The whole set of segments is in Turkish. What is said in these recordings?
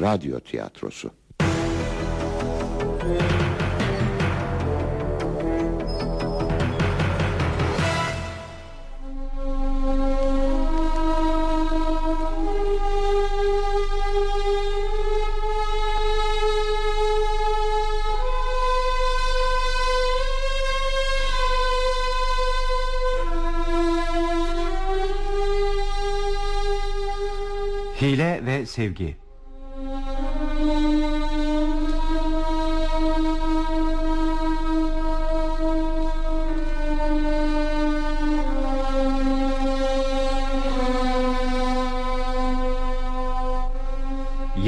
radyo tiyatrosu. Hile ve sevgi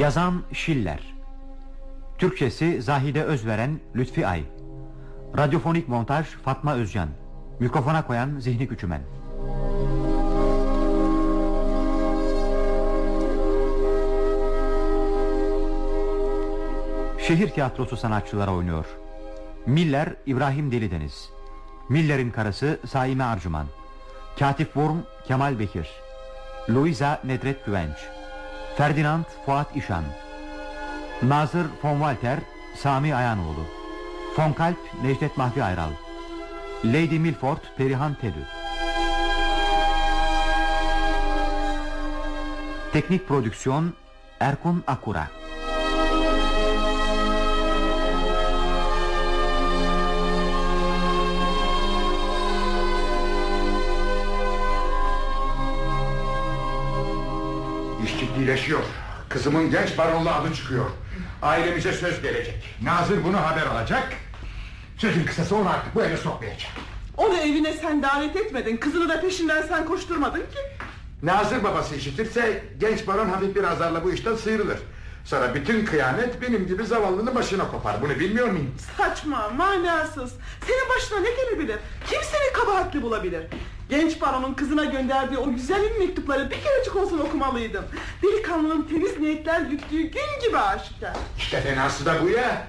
Yazan Şiller Türkçesi Zahide Özveren Lütfi Ay. Radyofonik montaj Fatma Özcan. Mikrofona koyan Zihni Küçümen. Şehir tiyatrosu sanatçıları oynuyor. Miller İbrahim Delideniz. Miller'in karısı Saime Arcuman Katip Worm Kemal Bekir. Louisa Nedret Güvenç Ferdinand Fuat İşan Nazır von Walter Sami Ayanoğlu Von Kalp Necdet Mahfi Ayral Lady Milford Perihan Tedü. Teknik prodüksiyon Erkun Akura ciddileşiyor. Kızımın genç baronla adı çıkıyor. Ailemize söz gelecek. Nazır bunu haber alacak. Sözün kısası onu artık bu eve sokmayacak. Onu evine sen davet etmedin. Kızını da peşinden sen koşturmadın ki. Nazır babası işitirse genç baron hafif bir azarla bu işten sıyrılır. Sonra bütün kıyamet benim gibi zavallının başına kopar. Bunu bilmiyor muyum? Saçma, manasız. Senin başına ne gelebilir? Kim seni kabahatli bulabilir? Genç baronun kızına gönderdiği o güzel mektupları bir kerecik olsun okumalıydın. Delikanlının temiz niyetler güttüğü gün gibi aşikar. İşte fenası da bu ya.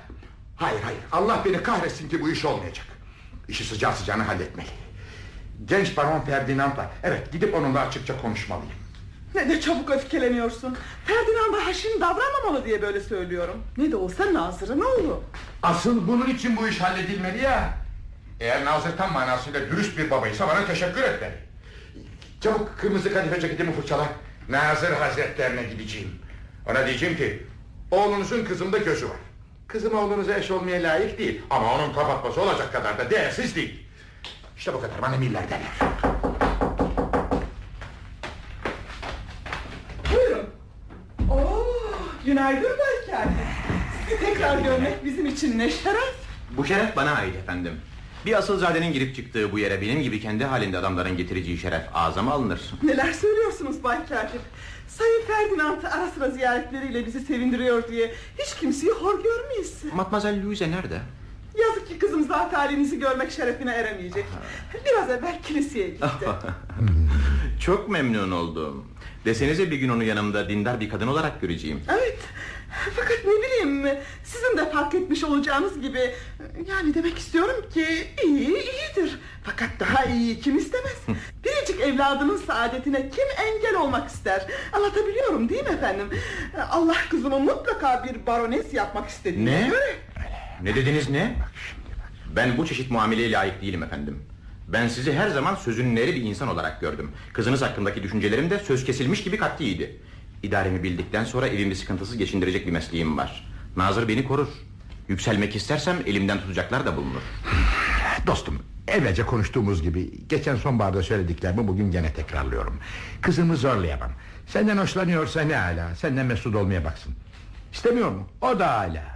Hayır hayır Allah beni kahretsin ki bu iş olmayacak. İşi sıcağı sıcağına halletmeli. Genç baron Ferdinand'la evet gidip onunla açıkça konuşmalıyım. Ne de çabuk öfkeleniyorsun. Ferdinand'a haşin davranmamalı diye böyle söylüyorum. Ne de olsa Nazır'ın oğlu. Asıl bunun için bu iş halledilmeli ya. Eğer Nazır tam manasıyla dürüst bir babaysa bana teşekkür etmeli. Çabuk kırmızı kadife ceketimi fırçala. Nazır hazretlerine gideceğim. Ona diyeceğim ki oğlunuzun kızımda gözü var. Kızım oğlunuza eş olmaya layık değil. Ama onun kapatması olacak kadar da değersiz değil. İşte bu kadar bana miller derler. Buyurun. Oo, günaydın Bayker. Sizi tekrar görmek bizim için ne şeref. Bu şeref bana ait efendim. Bir asılzadenin girip çıktığı bu yere benim gibi kendi halinde adamların getireceği şeref azama alınır. Neler söylüyorsunuz Bay Katip? Sayın Ferdinand ara sıra ziyaretleriyle bizi sevindiriyor diye hiç kimseyi hor görmeyiz. Matmazel Louise nerede? Yazık ki kızım zat halinizi görmek şerefine eremeyecek. Biraz evvel kiliseye gitti. Çok memnun oldum. Desenize bir gün onu yanımda dindar bir kadın olarak göreceğim. evet. Fakat ne bileyim sizin de fark etmiş olacağınız gibi yani demek istiyorum ki iyi iyidir. Fakat daha iyi kim istemez? Biricik evladının saadetine kim engel olmak ister? Anlatabiliyorum değil mi efendim? Allah kızımı mutlaka bir barones yapmak istediğine Ne? göre. Ne dediniz ne? Ben bu çeşit muameleye layık değilim efendim. Ben sizi her zaman sözün neri bir insan olarak gördüm. Kızınız hakkındaki düşüncelerim de söz kesilmiş gibi katliydi. İdaremi bildikten sonra evimi sıkıntısız geçindirecek bir mesleğim var. Nazır beni korur. Yükselmek istersem elimden tutacaklar da bulunur. Dostum evvelce konuştuğumuz gibi geçen sonbaharda söylediklerimi bugün gene tekrarlıyorum. Kızımı zorlayamam. Senden hoşlanıyorsa ne hala senden mesut olmaya baksın. İstemiyor mu? O da hala.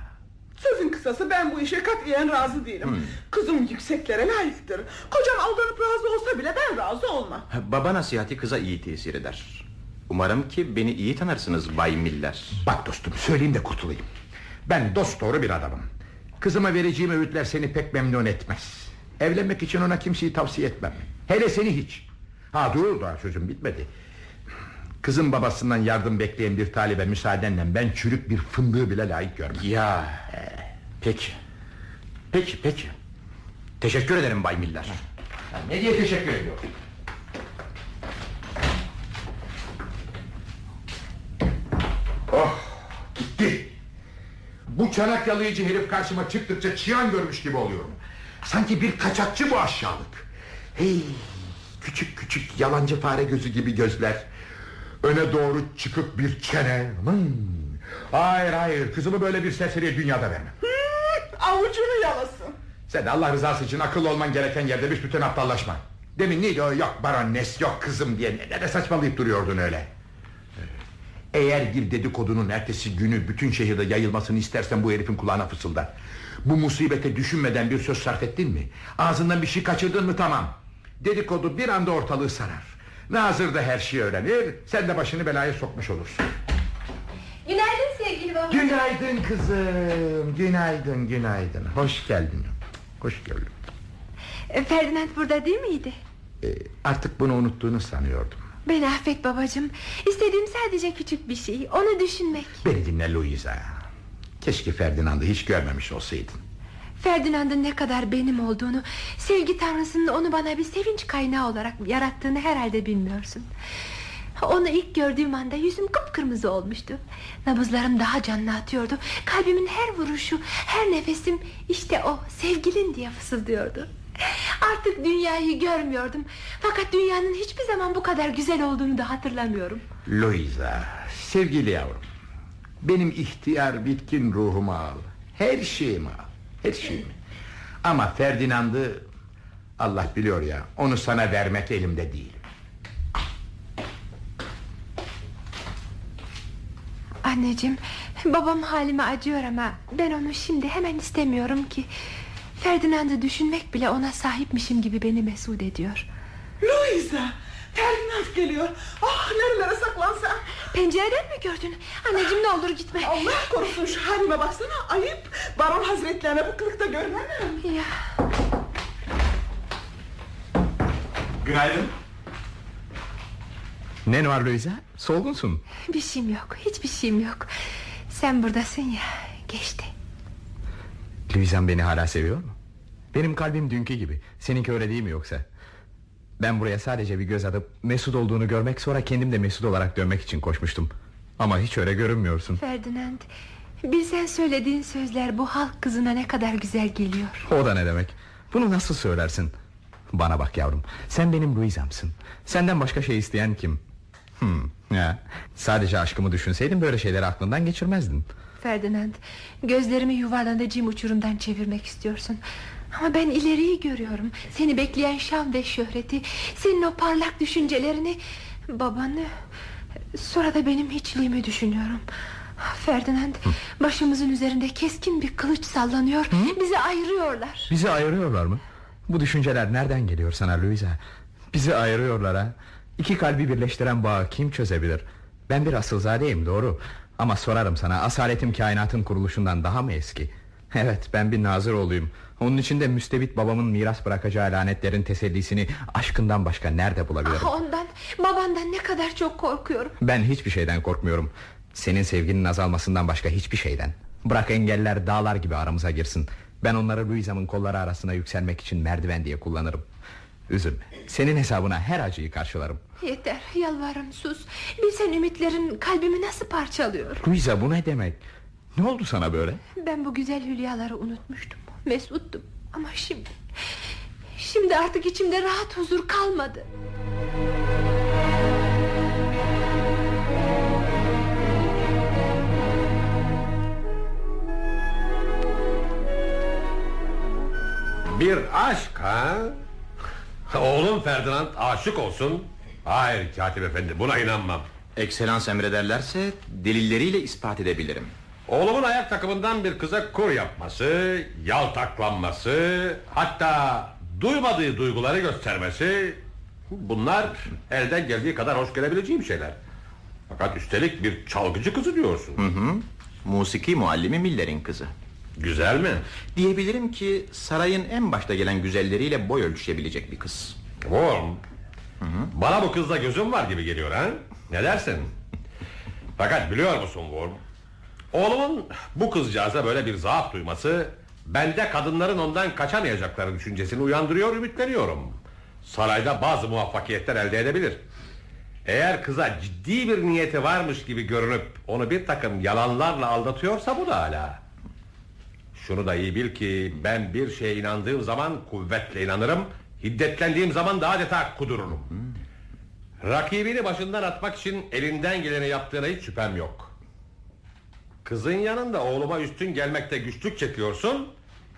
Sözün kısası ben bu işe katiyen razı değilim. Kızım yükseklere layıktır. Kocam aldanıp razı olsa bile ben razı olmam. Baba nasihati kıza iyi tesir eder. Umarım ki beni iyi tanırsınız Bay Miller. Bak dostum söyleyeyim de kurtulayım. Ben dost doğru bir adamım. Kızıma vereceğim öğütler seni pek memnun etmez. Evlenmek için ona kimseyi tavsiye etmem. Hele seni hiç. Ha dur daha sözüm bitmedi. Kızın babasından yardım bekleyen bir talibe müsaadenle ben çürük bir fındığı bile layık görmem. Ya peki. Peki peki. Teşekkür ederim Bay Miller. Ha, Ne diye teşekkür ediyorum. Bu çanak yalayıcı herif karşıma çıktıkça çıyan görmüş gibi oluyorum. Sanki bir kaçakçı bu aşağılık. Hey, küçük küçük yalancı fare gözü gibi gözler. Öne doğru çıkık bir çene. Hmm. Hayır hayır kızımı böyle bir serseriye dünyada vermem. Avucunu yalasın. Sen de Allah rızası için akıllı olman gereken yerde büsbütün aptallaşma. Demin neydi o yok baronnes yok kızım diye ne de saçmalayıp duruyordun öyle. Eğer bir dedikodunun ertesi günü bütün şehirde yayılmasını istersen bu herifin kulağına fısılda. Bu musibete düşünmeden bir söz sarf ettin mi? Ağzından bir şey kaçırdın mı tamam. Dedikodu bir anda ortalığı sarar. Nazır da her şeyi öğrenir. Sen de başını belaya sokmuş olursun. Günaydın sevgili baba. Günaydın kızım. Günaydın günaydın. Hoş geldin. Hoş geldin. E, Ferdinand burada değil miydi? Ee, artık bunu unuttuğunu sanıyordum. Beni affet babacığım. İstediğim sadece küçük bir şey. Onu düşünmek. Beni dinle Louisa. Keşke Ferdinand'ı hiç görmemiş olsaydın. Ferdinand'ın ne kadar benim olduğunu, sevgi tanrısının onu bana bir sevinç kaynağı olarak yarattığını herhalde bilmiyorsun. Onu ilk gördüğüm anda yüzüm kıpkırmızı olmuştu. Nabızlarım daha canlı atıyordu. Kalbimin her vuruşu, her nefesim işte o sevgilin diye fısıldıyordu. Artık dünyayı görmüyordum. Fakat dünyanın hiçbir zaman bu kadar güzel olduğunu da hatırlamıyorum. Louisa, sevgili yavrum. Benim ihtiyar bitkin ruhumu al. Her şeyimi al. Her şeyimi. Ama Ferdinand'ı Allah biliyor ya onu sana vermek elimde değil. Anneciğim babam halime acıyor ama ben onu şimdi hemen istemiyorum ki. Ferdinand'ı düşünmek bile ona sahipmişim gibi beni mesut ediyor. Louisa. Ferdinand geliyor. Ah nerelere saklansam. Pencereden mi gördün? Anneciğim ne olur gitme. Allah korusun şu halime baksana. Ayıp. Baron hazretlerine bu kılıkta görmem. Ya, Günaydın. Ne var Louisa? Solgunsun. bir şeyim yok. Hiçbir şeyim yok. Sen buradasın ya. Geçti. Louisa'm beni hala seviyor mu? Benim kalbim dünkü gibi. Seninki öyle değil mi yoksa? Ben buraya sadece bir göz atıp Mesut olduğunu görmek sonra kendim de Mesut olarak dönmek için koşmuştum. Ama hiç öyle görünmüyorsun. Ferdinand bilsen söylediğin sözler bu halk kızına ne kadar güzel geliyor. O da ne demek? Bunu nasıl söylersin? Bana bak yavrum. Sen benim Louisa'msın. Senden başka şey isteyen kim? Hmm, ya. Sadece aşkımı düşünseydin böyle şeyleri aklından geçirmezdin. Ferdinand gözlerimi yuvarlanacağım uçurumdan çevirmek istiyorsun. Ama ben ileriyi görüyorum. Seni bekleyen şan ve şöhreti, senin o parlak düşüncelerini, babanı, sonra da benim hiçliğimi düşünüyorum. Ferdinand, başımızın üzerinde keskin bir kılıç sallanıyor. Bizi ayırıyorlar. Bizi ayırıyorlar mı? Bu düşünceler nereden geliyor sana Louisa? Bizi ayırıyorlar ha. İki kalbi birleştiren bağı kim çözebilir? Ben bir asılzadeyim doğru. Ama sorarım sana asaletim kainatın kuruluşundan daha mı eski? Evet ben bir nazır oğluyum. Onun için de müstebit babamın miras bırakacağı lanetlerin tesellisini aşkından başka nerede bulabilirim? Ah, Ondan, babandan ne kadar çok korkuyorum. Ben hiçbir şeyden korkmuyorum. Senin sevginin azalmasından başka hiçbir şeyden. Bırak engeller dağlar gibi aramıza girsin. Ben onları Louisa'mın kolları arasına yükselmek için merdiven diye kullanırım. Üzülme. Senin hesabına her acıyı karşılarım. Yeter, yalvarırım sus. Bilsen ümitlerin kalbimi nasıl parçalıyor. Louisa bu ne demek? Ne oldu sana böyle? Ben bu güzel hülyaları unutmuştum. Mesuttum ama şimdi... Şimdi artık içimde rahat huzur kalmadı. Bir aşk ha? Oğlum Ferdinand aşık olsun. Hayır katip efendi buna inanmam. Ekselans emrederlerse delilleriyle ispat edebilirim. Oğlumun ayak takımından bir kıza kur yapması, yaltaklanması, hatta duymadığı duyguları göstermesi bunlar elden geldiği kadar hoş gelebileceğim şeyler. Fakat üstelik bir çalgıcı kızı diyorsun. Hı hı. Musiki muallimi Miller'in kızı. Güzel mi? Diyebilirim ki sarayın en başta gelen güzelleriyle boy ölçüşebilecek bir kız. Worm. Bana bu kızda gözüm var gibi geliyor ha? Ne dersin? Fakat biliyor musun Worm? Oğlumun bu kızcağıza böyle bir zaaf duyması... ...bende kadınların ondan kaçamayacakları düşüncesini uyandırıyor, ümitleniyorum. Sarayda bazı muvaffakiyetler elde edebilir. Eğer kıza ciddi bir niyeti varmış gibi görünüp... ...onu bir takım yalanlarla aldatıyorsa bu da hala. Şunu da iyi bil ki ben bir şeye inandığım zaman kuvvetle inanırım. Hiddetlendiğim zaman da adeta kudururum. Rakibini başından atmak için elinden geleni yaptığına hiç şüphem yok. Kızın yanında oğluma üstün gelmekte güçlük çekiyorsun.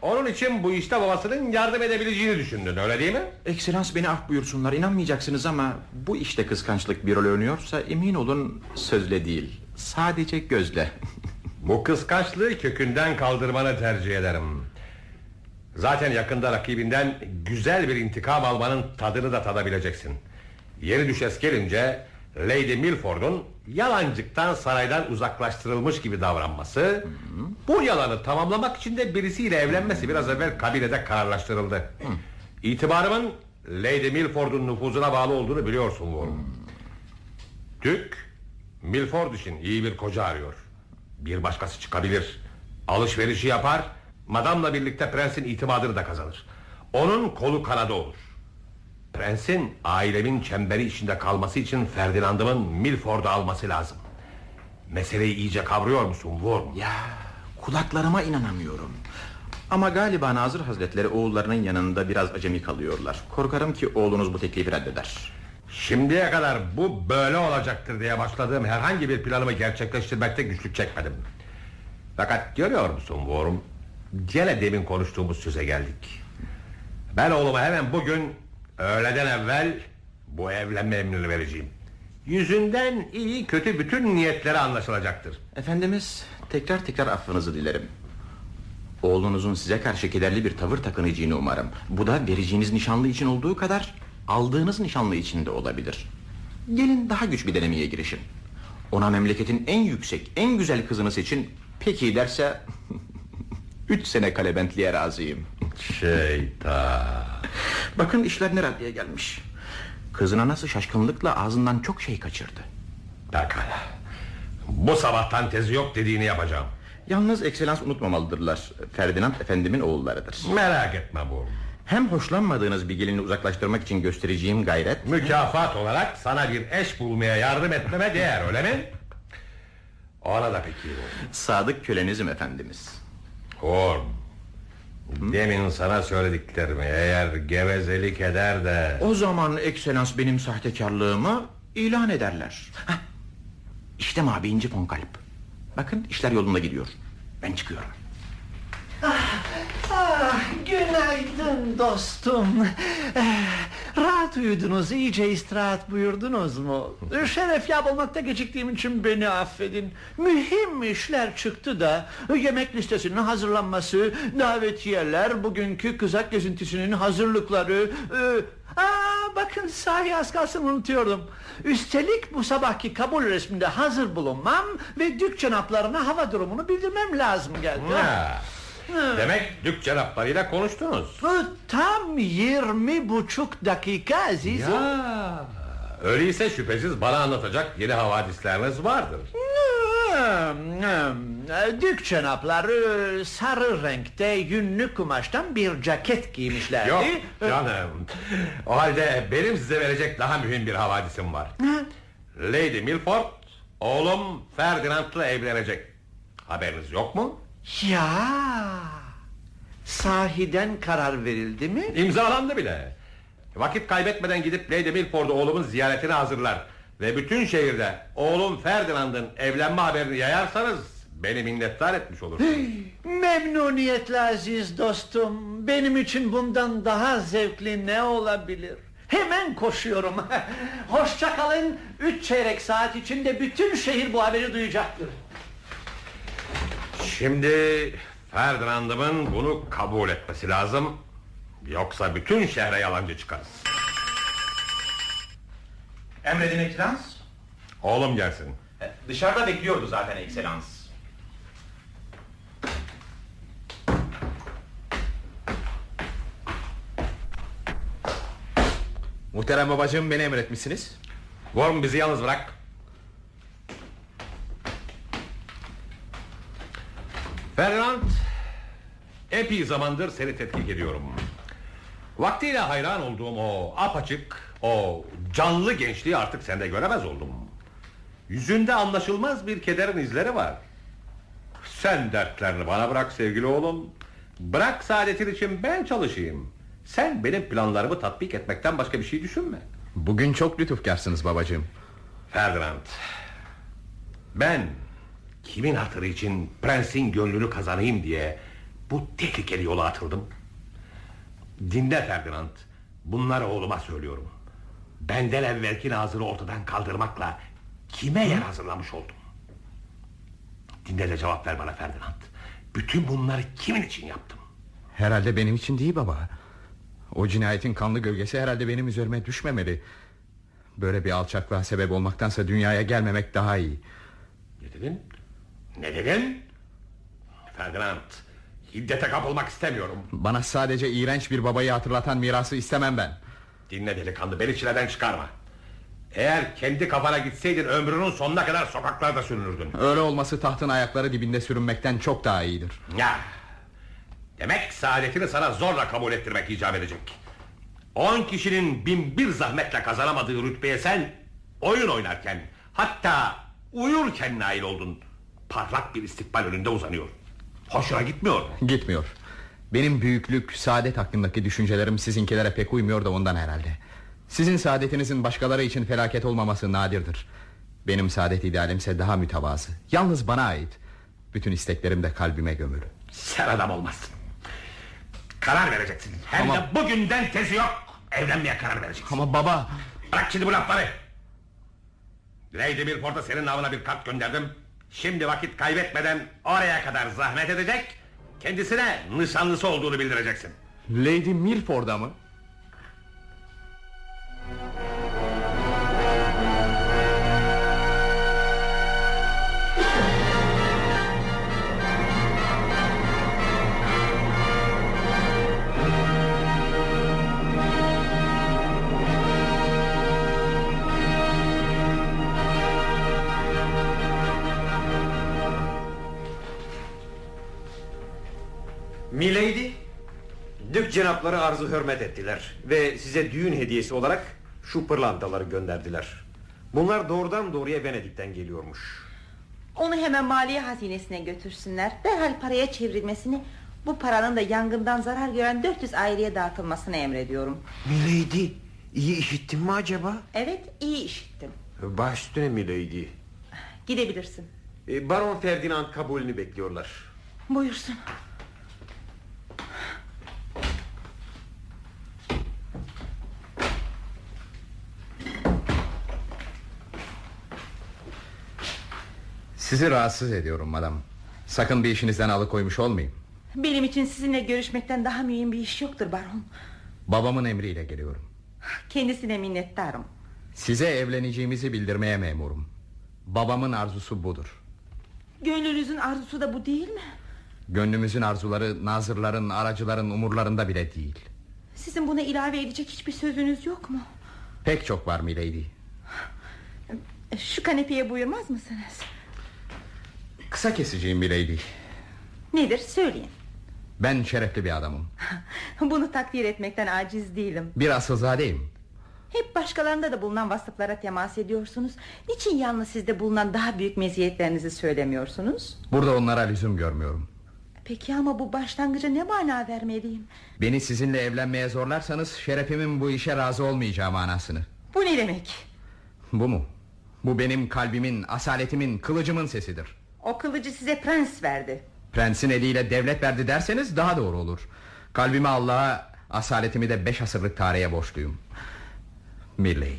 Onun için bu işte babasının yardım edebileceğini düşündün öyle değil mi? Ekselans beni af buyursunlar inanmayacaksınız ama Bu işte kıskançlık bir rol oynuyorsa Emin olun sözle değil Sadece gözle Bu kıskançlığı kökünden kaldırmanı tercih ederim. Zaten yakında rakibinden güzel bir intikam almanın tadını da tadabileceksin. Yeri düşes gelince Lady Milford'un yalancıktan saraydan uzaklaştırılmış gibi davranması... ...bu yalanı tamamlamak için de birisiyle evlenmesi biraz evvel kabinede kararlaştırıldı. İtibarımın Lady Milford'un nüfuzuna bağlı olduğunu biliyorsun Warren. Dük Milford için iyi bir koca arıyor. Bir başkası çıkabilir. Alışverişi yapar. Madamla birlikte prensin itimadını da kazanır. Onun kolu kanadı olur. Prensin ailemin çemberi içinde kalması için Ferdinand'ımın Milford'u alması lazım. Meseleyi iyice kavruyor musun Worm? Ya kulaklarıma inanamıyorum Ama galiba Nazır Hazretleri oğullarının yanında biraz acemi kalıyorlar Korkarım ki oğlunuz bu teklifi reddeder Şimdiye kadar bu böyle olacaktır diye başladığım herhangi bir planımı gerçekleştirmekte güçlük çekmedim. Fakat görüyor musun Worm? Gene demin konuştuğumuz söze geldik. Ben oğluma hemen bugün öğleden evvel bu evlenme emrini vereceğim. Yüzünden iyi kötü bütün niyetleri anlaşılacaktır. Efendimiz tekrar tekrar affınızı dilerim Oğlunuzun size karşı kederli bir tavır takınacağını umarım Bu da vereceğiniz nişanlı için olduğu kadar Aldığınız nişanlı için de olabilir Gelin daha güç bir denemeye girişin Ona memleketin en yüksek En güzel kızını seçin Peki derse Üç sene kalebentliğe razıyım Şeytan. Bakın işler ne raddeye gelmiş Kızına nasıl şaşkınlıkla ağzından çok şey kaçırdı Pekala. Bu sabahtan tezi yok dediğini yapacağım. Yalnız ekselans unutmamalıdırlar Ferdinand efendimin oğullarıdır Merak etme bu. Hem hoşlanmadığınız bir gelini uzaklaştırmak için göstereceğim gayret Mükafat olarak sana bir eş bulmaya yardım etmeme değer öyle mi? Ona da peki. Sadık kölenizim efendimiz Horn. Demin sana söylediklerimi eğer gevezelik eder de... O zaman ekselans benim sahtekarlığımı ilan ederler Hah, İşte mabeyinci Fonkalp Bakın işler yolunda gidiyor Ben çıkıyorum Ah, günaydın dostum. Eh, Rahat uyudunuz, iyice istirahat buyurdunuz mu? Şeref yap olmakta geciktiğim için beni affedin. Mühim işler çıktı da yemek listesinin hazırlanması, davetiyeler, bugünkü kızak gezintisinin hazırlıkları. e, aa, bakın sahi az kalsın unutuyordum. Üstelik bu sabahki kabul resminde hazır bulunmam ve dük cenaplarına hava durumunu bildirmem lazım geldi. Ha. Demek dük cenaplarıyla konuştunuz. Tam yirmi buçuk dakika azizim. Ya. Öyleyse şüphesiz bana anlatacak yeni havadisleriniz vardır. Dük cenapları sarı renkte yünlü kumaştan bir ceket giymişlerdi. Yok canım. O halde benim size verecek daha mühim bir havadisim var. Lady Milford oğlum Ferdinand'la evlenecek. Haberiniz yok mu? Ya sahiden karar verildi mi? İmzalandı bile. Vakit kaybetmeden gidip Lady Milford'u oğlumun ziyaretine hazırlar. Ve bütün şehirde oğlum Ferdinand'ın evlenme haberini yayarsanız beni minnettar etmiş olursunuz. Memnuniyetle aziz dostum. Benim için bundan daha zevkli ne olabilir? Hemen koşuyorum. Hoşça kalın. Üç çeyrek saat içinde bütün şehir bu haberi duyacaktır. Şimdi Ferdinand'ımın bunu kabul etmesi lazım. Yoksa bütün şehre yalancı çıkarız. Emredin ekselans Oğlum gelsin. Dışarıda bekliyordu zaten ekselans Muhterem babacığım beni emretmişsiniz Worm bizi yalnız bırak. Ferdinand, epey zamandır seni tetkik ediyorum. Vaktiyle hayran olduğum o apaçık, o canlı gençliği artık sende göremez oldum. Yüzünde anlaşılmaz bir kederin izleri var. Sen dertlerini bana bırak sevgili oğlum. Bırak saadetin için ben çalışayım. Sen benim planlarımı tatbik etmekten başka bir şey düşünme. Bugün çok lütufkarsınız babacığım. Ferdinand. Ben kimin hatırı için prensin gönlünü kazanayım diye bu tehlikeli yola atıldım. Dinle Ferdinand. Bunları oğluma söylüyorum. Benden evvelki nazırı ortadan kaldırmakla kime yer hazırlamış oldum? Dinle de cevap ver bana Ferdinand. Bütün bunları kimin için yaptım? Herhalde benim için değil baba. O cinayetin kanlı gölgesi herhalde benim üzerime düşmemeli. Böyle bir alçaklığa sebep olmaktansa dünyaya gelmemek daha iyi. Ne dedin? Ne dedin? Ferdinand, hiddete kapılmak istemiyorum. Bana sadece iğrenç bir babayı hatırlatan mirası istemem ben. Dinle delikanlı, beni çileden çıkarma. Eğer kendi kafana gitseydin ömrünün sonuna kadar sokaklarda sürünürdün. Öyle olması tahtın ayakları dibinde sürünmekten çok daha iyidir. Ya. Demek saadetini sana zorla kabul ettirmek icap edecek. On kişinin bin bir zahmetle kazanamadığı rütbeye sen oyun oynarken hatta uyurken nail oldun. Parlak bir istikbal önünde uzanıyor. Hoşuna gitmiyor mu? Gitmiyor. Benim büyüklük, saadet hakkındaki düşüncelerim sizinkilere pek uymuyor da ondan herhalde. Sizin saadetinizin başkaları için felaket olmaması nadirdir. Benim saadet idealimse daha mütevazı. Yalnız bana ait. Bütün isteklerim de kalbime gömülü. Sen adam olmazsın. Karar vereceksin. Hem Ama- de bugünden tezi yok. Evlenmeye karar vereceksin. Ama baba... Bırak şimdi bu lafları. Lady Milford'a senin namına bir kart gönderdim. Şimdi vakit kaybetmeden oraya kadar zahmet edecek. Kendisine nişanlısı olduğunu bildireceksin. Lady Milford'a mı? Milady, Dük cenapları arzu hürmet ettiler ve size düğün hediyesi olarak şu pırlantaları gönderdiler. Bunlar doğrudan doğruya Venedik'ten geliyormuş. Onu hemen maliye hazinesine götürsünler. Derhal paraya çevrilmesini, bu paranın da yangından zarar gören 400 aileye dağıtılmasını emrediyorum. Milady, iyi işittin mi acaba? Evet, iyi işittim. Baş üstüne Milady. Gidebilirsin. E, Baron Ferdinand kabulünü bekliyorlar. Buyursun. Sizi rahatsız ediyorum madam. Sakın bir işinizden alıkoymuş olmayayım. Benim için sizinle görüşmekten daha mühim bir iş yoktur baron. Babamın emriyle geliyorum. Kendisine minnettarım. Size evleneceğimizi bildirmeye memurum. Babamın arzusu budur. Gönlünüzün arzusu da bu değil mi? Gönlümüzün arzuları nazırların, aracıların umurlarında bile değil. Sizin buna ilave edecek hiçbir sözünüz yok mu? Pek çok var milady. Şu kanepeye buyurmaz mısınız? Kısa keseceğim milady. Nedir söyleyin. Ben şerefli bir adamım. Bunu takdir etmekten aciz değilim. Bir asılzadeyim. Hep başkalarında da bulunan vasıflara temas ediyorsunuz. Niçin yalnız sizde bulunan daha büyük meziyetlerinizi söylemiyorsunuz? Burada onlara lüzum görmüyorum. Peki ama bu başlangıca ne mana vermeliyim? Beni sizinle evlenmeye zorlarsanız şerefimin bu işe razı olmayacağı manasını. Bu ne demek? Bu mu? Bu benim kalbimin, asaletimin, kılıcımın sesidir. O kılıcı size prens verdi. Prensin eliyle devlet verdi derseniz daha doğru olur. Kalbimi Allah'a, asaletimi de beş asırlık tarihe borçluyum. Milady,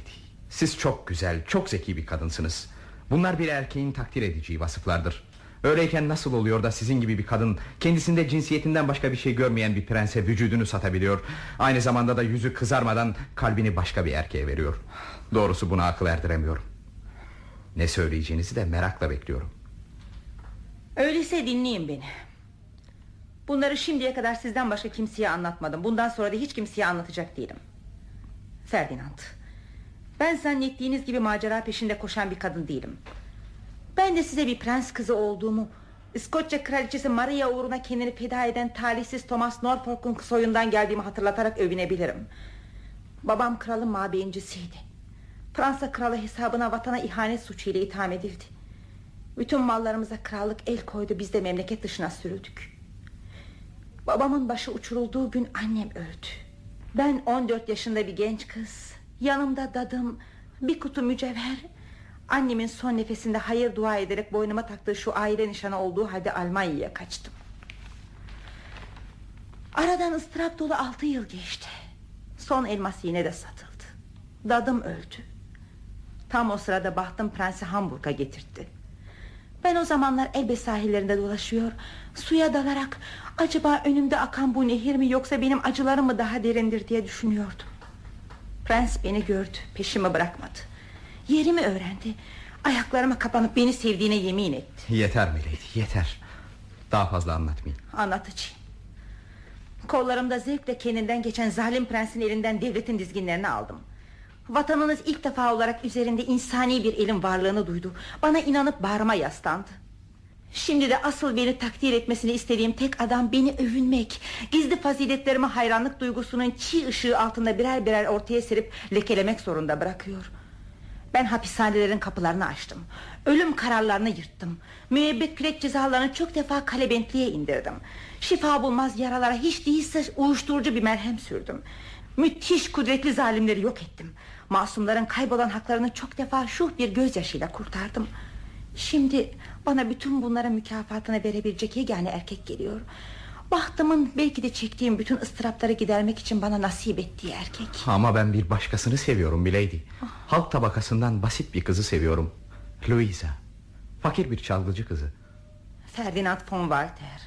siz çok güzel, çok zeki bir kadınsınız. Bunlar bir erkeğin takdir edeceği vasıflardır. Öyleyken nasıl oluyor da sizin gibi bir kadın kendisinde cinsiyetinden başka bir şey görmeyen bir prense vücudunu satabiliyor. Aynı zamanda da yüzü kızarmadan kalbini başka bir erkeğe veriyor. Doğrusu buna akıl erdiremiyorum. Ne söyleyeceğinizi de merakla bekliyorum. Öyleyse dinleyin beni. Bunları şimdiye kadar sizden başka kimseye anlatmadım. Bundan sonra da hiç kimseye anlatacak değilim. Ferdinand. Ben zannettiğiniz gibi macera peşinde koşan bir kadın değilim. Ben de size bir prens kızı olduğumu... İskoçya kraliçesi Maria uğruna kendini feda eden talihsiz Thomas Norfolk'un soyundan geldiğimi hatırlatarak övünebilirim. Babam kralın mabeyincisiydi. Fransa kralı hesabına vatana ihanet suçuyla itham edildi. Bütün mallarımıza krallık el koydu biz de memleket dışına sürüldük. Babamın başı uçurulduğu gün annem öldü. Ben 14 yaşında bir genç kız. Yanımda dadım, bir kutu mücevher. Annemin son nefesinde hayır dua ederek boynuma taktığı şu aile nişanı olduğu halde Almanya'ya kaçtım. Aradan ıstırap dolu altı yıl geçti. Son elmas yine de satıldı. Dadım öldü. Tam o sırada bahtım prensi Hamburg'a getirtti. Ben o zamanlar Elbe sahillerinde dolaşıyor Suya dalarak Acaba önümde akan bu nehir mi Yoksa benim acılarım mı daha derindir? diye düşünüyordum. Prens beni gördü Peşimi bırakmadı. Yerimi öğrendi Ayaklarıma kapanıp beni sevdiğine yemin etti. Yeter Milady yeter. Daha fazla anlatmayın Anlatıcıyım Kollarımda zevkle kendinden geçen zalim prensin elinden devletin dizginlerini aldım Vatanınız ilk defa olarak üzerinde insani bir elin varlığını duydu. Bana inanıp bağrıma yaslandı. Şimdi de asıl beni takdir etmesini istediğim tek adam beni övünmek. Gizli faziletlerime hayranlık duygusunun çiğ ışığı altında birer birer ortaya serip lekelemek zorunda bırakıyor. Ben hapishanelerin kapılarını açtım. Ölüm kararlarını yırttım. Müebbet kürek cezalarını çok defa kalebentliğe indirdim. Şifa bulmaz yaralara hiç değilse uyuşturucu bir merhem sürdüm. Müthiş kudretli zalimleri yok ettim Masumların kaybolan haklarını çok defa şuh bir gözyaşıyla kurtardım. Şimdi bana bütün bunların mükafatını verebilecek yegane erkek geliyor. Bahtımın belki de çektiğim bütün ıstırapları gidermek için bana nasip ettiği erkek. Ama ben bir başkasını seviyorum Milady. Halk tabakasından basit bir kızı seviyorum. Louisa. Fakir bir çalgıcı kızı. Ferdinand von Walter.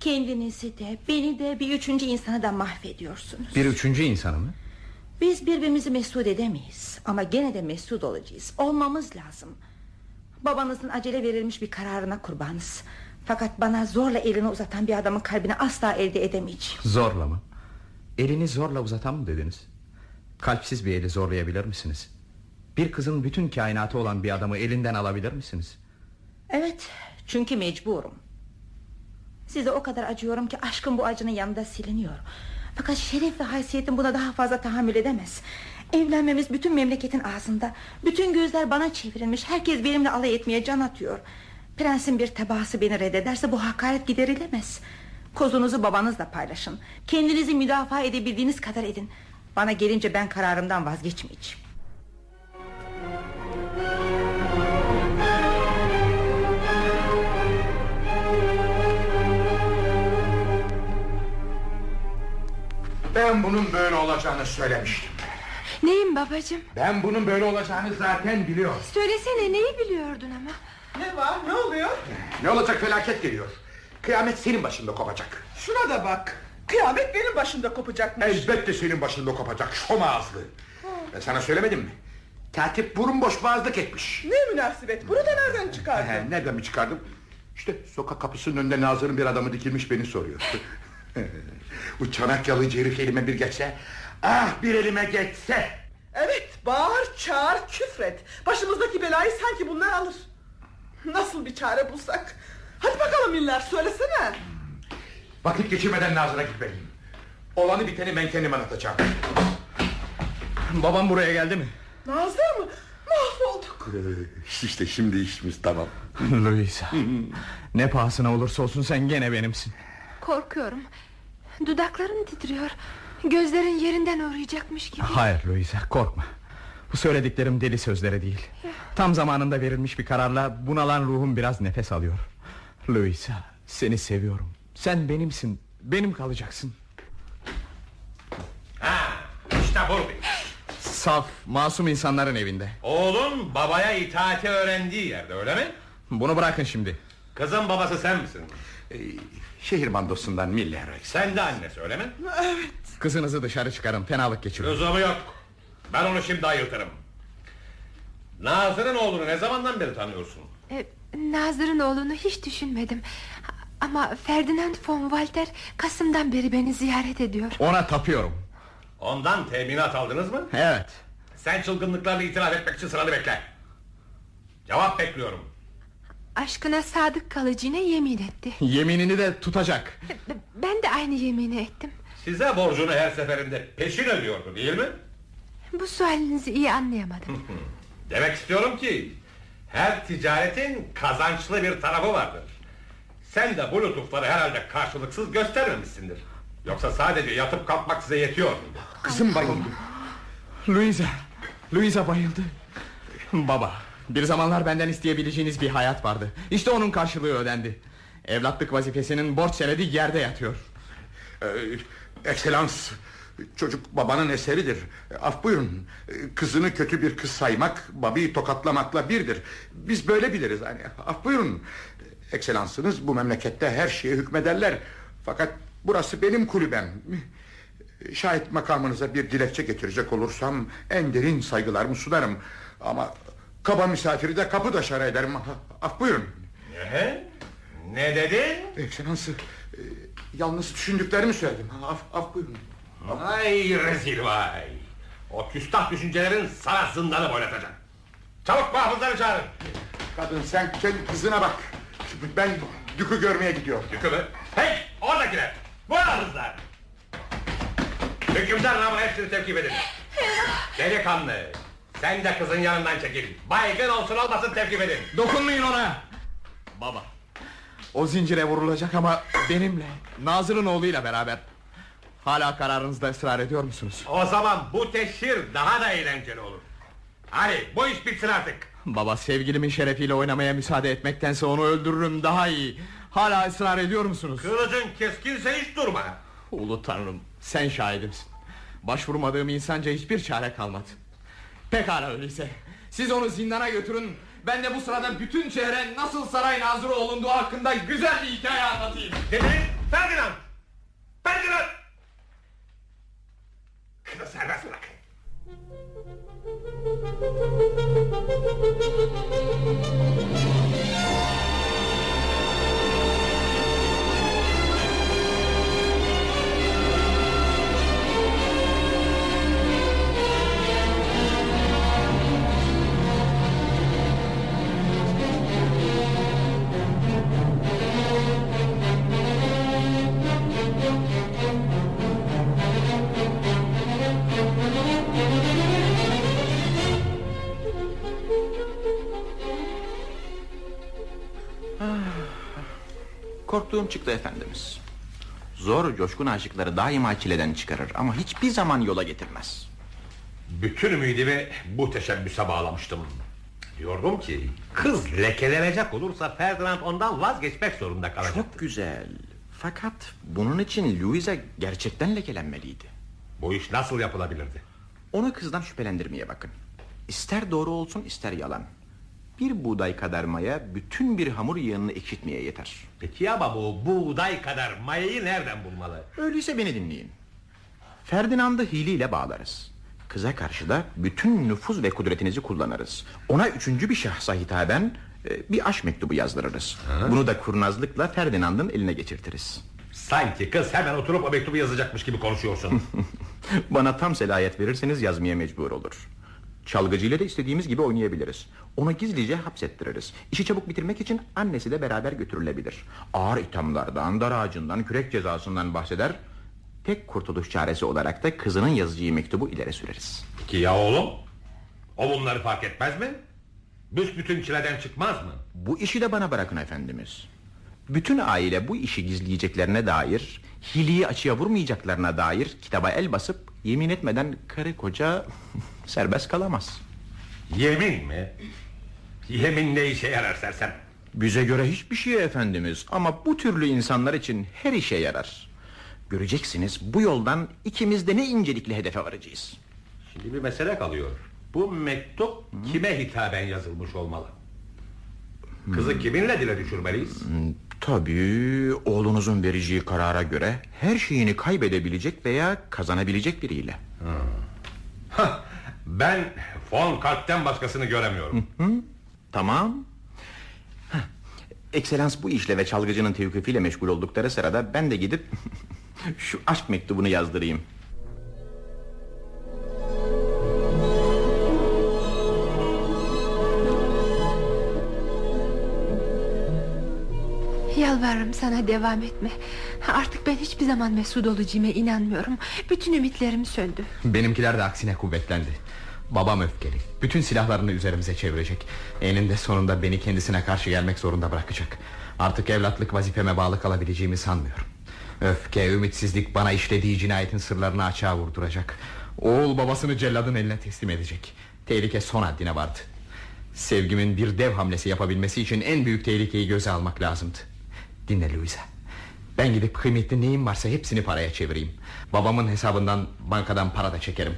Kendinizi de beni de bir üçüncü insanı da mahvediyorsunuz. Bir üçüncü insanı mı? Biz birbirimizi mesut edemeyiz Ama gene de mesut olacağız Olmamız lazım Babanızın acele verilmiş bir kararına kurbanız Fakat bana zorla elini uzatan bir adamın kalbini asla elde edemeyeceğim Zorla mı? Elini zorla uzatan mı dediniz? Kalpsiz bir eli zorlayabilir misiniz? Bir kızın bütün kainatı olan bir adamı elinden alabilir misiniz? Evet çünkü mecburum Size o kadar acıyorum ki aşkım bu acının yanında siliniyor Fakat şeref ve haysiyetim buna daha fazla tahammül edemez. Evlenmemiz bütün memleketin ağzında. Bütün gözler bana çevrilmiş. Herkes benimle alay etmeye can atıyor. Prensin bir tebaası beni reddederse bu hakaret giderilemez. Kozunuzu babanızla paylaşın. Kendinizi müdafaa edebildiğiniz kadar edin. Bana gelince ben kararımdan vazgeçmeyeceğim Ben bunun böyle olacağını söylemiştim. Neyim babacığım? Ben bunun böyle olacağını zaten biliyorum. Söylesene neyi biliyordun ama? Ne var ne oluyor? Ne olacak felaket geliyor. Kıyamet senin başında kopacak. Şuna da bak. Kıyamet benim başımda kopacakmış. Elbette senin başında kopacak şom ağızlı. Ben sana söylemedim mi? Katip burun boş boğazlık etmiş. Ne münasebet. Bunu da nereden çıkardın? He, Nereden mi çıkardım? İşte sokak kapısının önünde Nazır'ın bir adamı dikilmiş beni soruyor. Bu Çanakkyalı herif elime bir geçse... Ah bir elime geçse... Evet bağır çağır küfret. Başımızdaki belayı sanki bunlar alır. Nasıl bir çare bulsak? Hadi bakalım Miller söylesene. Vakit geçirmeden Nazır'a gitmeliyim. Olanı biteni ben kendim anlatacağım. Babam buraya geldi mi? Nazır mı? Mahvolduk. işte şimdi işimiz tamam. Louisa Ne pahasına olursa olsun sen gene benimsin Korkuyorum. Dudakların titriyor. Gözlerin yerinden uğrayacakmış gibi. Hayır Louisa korkma. Bu söylediklerim deli sözleri değil. Tam zamanında verilmiş bir kararla Bunalan ruhum biraz nefes alıyor. Louisa seni seviyorum. Sen benimsin benim kalacaksın. Ha, işte buradayım. Saf masum insanların evinde. Oğlun babaya itaati öğrendiği yerde öyle mi? Bunu bırakın şimdi. Kızın babası sen misin? Ee, şehir mandosundan Miller. Sen de annesi öyle mi? Kızınızı dışarı çıkarın fenalık geçirin Lüzumu yok. Ben onu şimdi ayırtırım. Nazır'ın oğlunu ne zamandan beri tanıyorsun? Ee, Nazır'ın oğlunu hiç düşünmedim Ama Ferdinand von Walter Kasım'dan beri beni ziyaret ediyor Ona tapıyorum Ondan teminat aldınız mı? Evet Sen çılgınlıklarını itiraf etmek için sıranı bekle. Cevap bekliyorum. Aşkına sadık kalacağına yemin etti Yeminini de tutacak Ben de aynı yemini ettim Size borcunu her seferinde peşin ödüyordu değil mi? Bu sualinizi iyi anlayamadım Demek istiyorum ki her ticaretin kazançlı bir tarafı vardır. Sen de bu lütufları herhalde karşılıksız göstermemişsindir. Yoksa sadece yatıp kalkmak size yetiyor muydu? Kızım bayıldı. Louisa Louisa bayıldı Baba bir zamanlar benden isteyebileceğiniz bir hayat vardı. İşte onun karşılığı ödendi. Evlatlık vazifesinin borç senedi yerde yatıyor. Ee, Ekselans Çocuk babanın eseridir. Af buyurun. Kızını kötü bir kız saymak Babayı tokatlamakla birdir. Biz böyle biliriz hani. Af buyurun. Ekselansınız bu memlekette her şeye hükmederler. Fakat burası benim kulübem. Şayet makamınıza bir dilekçe getirecek olursam En derin saygılarımı sunarım. Ama kaba misafiri de kapı dışarı ederim Af buyurun Ne? Ne dedin? Ekselansı e, Yalnız düşündüklerimi söyledim Af, af buyurun Vay rezil vay. O küstah düşüncelerin sana zindanı boylatacak. Çabuk muhafızları çağırın. Kadın sen kendi kızına bak Ben Dük'ü görmeye gidiyorum Dükü mü? Hey oradakiler. Bu muhafızlar. Hükümdar namına hepsini tevkif edin. Delikanlı. Sen de kızın yanından çekil. Baygın olsun olmasın tevkif edin. Dokunmayın ona Baba O zincire vurulacak ama benimle Nazır'ın oğluyla beraber Hala kararınızda ısrar ediyor musunuz? O zaman bu teşhir daha da eğlenceli olur. Hadi bu iş bitsin artık. Baba sevgilimin şerefiyle oynamaya müsaade etmektense onu öldürürüm daha iyi Hala ısrar ediyor musunuz? Kılıcın keskinse hiç durma. Ulu tanrım sen şahidimsin Başvurmadığım insanca hiçbir çare kalmadı Pekala öyleyse Siz onu zindana götürün Ben de bu sırada bütün şehre nasıl saray nazırı olunduğu hakkında güzel bir hikaye anlatayım Dedin Ferdinand. Ferdinand. Kızı serbest bırak. Korktuğum çıktı efendimiz. Zor coşkun aşıkları daima çileden çıkarır ama hiçbir zaman yola getirmez. Bütün ümidimi bu teşebbüse bağlamıştım. Diyordum ki kız lekelenecek olursa Ferdinand ondan vazgeçmek zorunda kalacak. Çok güzel. Fakat bunun için Louisa gerçekten lekelenmeliydi. Bu iş nasıl yapılabilirdi? Onu kızdan şüphelendirmeye bakın. İster doğru olsun ister yalan. Bir buğday kadar maya bütün bir hamur yığınını ekşitmeye yeter. Peki ama bu buğday kadar mayayı nereden bulmalı? Öyleyse beni dinleyin. Ferdinand'ı hileyle bağlarız. Kıza karşı da bütün nüfuz ve kudretinizi kullanırız. Ona üçüncü bir şahsa hitaben e, bir aşk mektubu yazdırırız. Bunu da kurnazlıkla Ferdinand'ın eline geçirtiriz. Sanki kız hemen oturup o mektubu yazacakmış gibi konuşuyorsun. Bana tam selahiyet verirseniz yazmaya mecbur olur. Çalgıcıyla da istediğimiz gibi oynayabiliriz. Onu gizlice hapsettiririz. İşi çabuk bitirmek için annesi de beraber götürülebilir. Ağır ithamlardan, dar ağacından, kürek cezasından bahseder. Tek kurtuluş çaresi olarak da kızının yazacağı mektubu ileri süreriz. Peki ya oğlum? O bunları fark etmez mi? Büsbütün çileden çıkmaz mı? Bu işi de bana bırakın efendimiz. Bütün aile bu işi gizleyeceklerine dair, hiliyi açığa vurmayacaklarına dair kitaba el basıp yemin etmeden karı koca serbest kalamaz. Yemin mi? Yemin ne işe yarar sersem? Bize göre hiçbir şey efendimiz ama bu türlü insanlar için her işe yarar. Göreceksiniz bu yoldan ikimiz de ne incelikli hedefe varacağız. Şimdi bir mesele kalıyor. Bu mektup kime hitaben yazılmış olmalı? Kızı kiminle dile düşürmeliyiz? Tabii oğlunuzun vereceği karara göre her şeyini kaybedebilecek veya kazanabilecek biriyle. Hah, ben von Kalk'ten başkasını göremiyorum. Tamam. Heh, Ekselans bu işle ve çalgıcının tevkifiyle meşgul oldukları sırada ben de gidip şu aşk mektubunu yazdırayım. Yalvarırım sana devam etme Artık ben hiçbir zaman mesut olacağıma inanmıyorum Bütün ümitlerim söndü Benimkiler de aksine kuvvetlendi Babam öfkeli. Bütün silahlarını üzerimize çevirecek. Eninde sonunda beni kendisine karşı gelmek zorunda bırakacak. Artık evlatlık vazifeme bağlı kalabileceğimi sanmıyorum. Öfke, ümitsizlik bana işlediği cinayetin sırlarını açığa vurduracak. Oğul babasını celladın eline teslim edecek. Tehlike son haddine vardı. Sevgimin bir dev hamlesi yapabilmesi için en büyük tehlikeyi göze almak lazımdı. Dinle Louisa. Ben gidip kıymetli neyim varsa hepsini paraya çevireyim. Babamın hesabından bankadan para da çekerim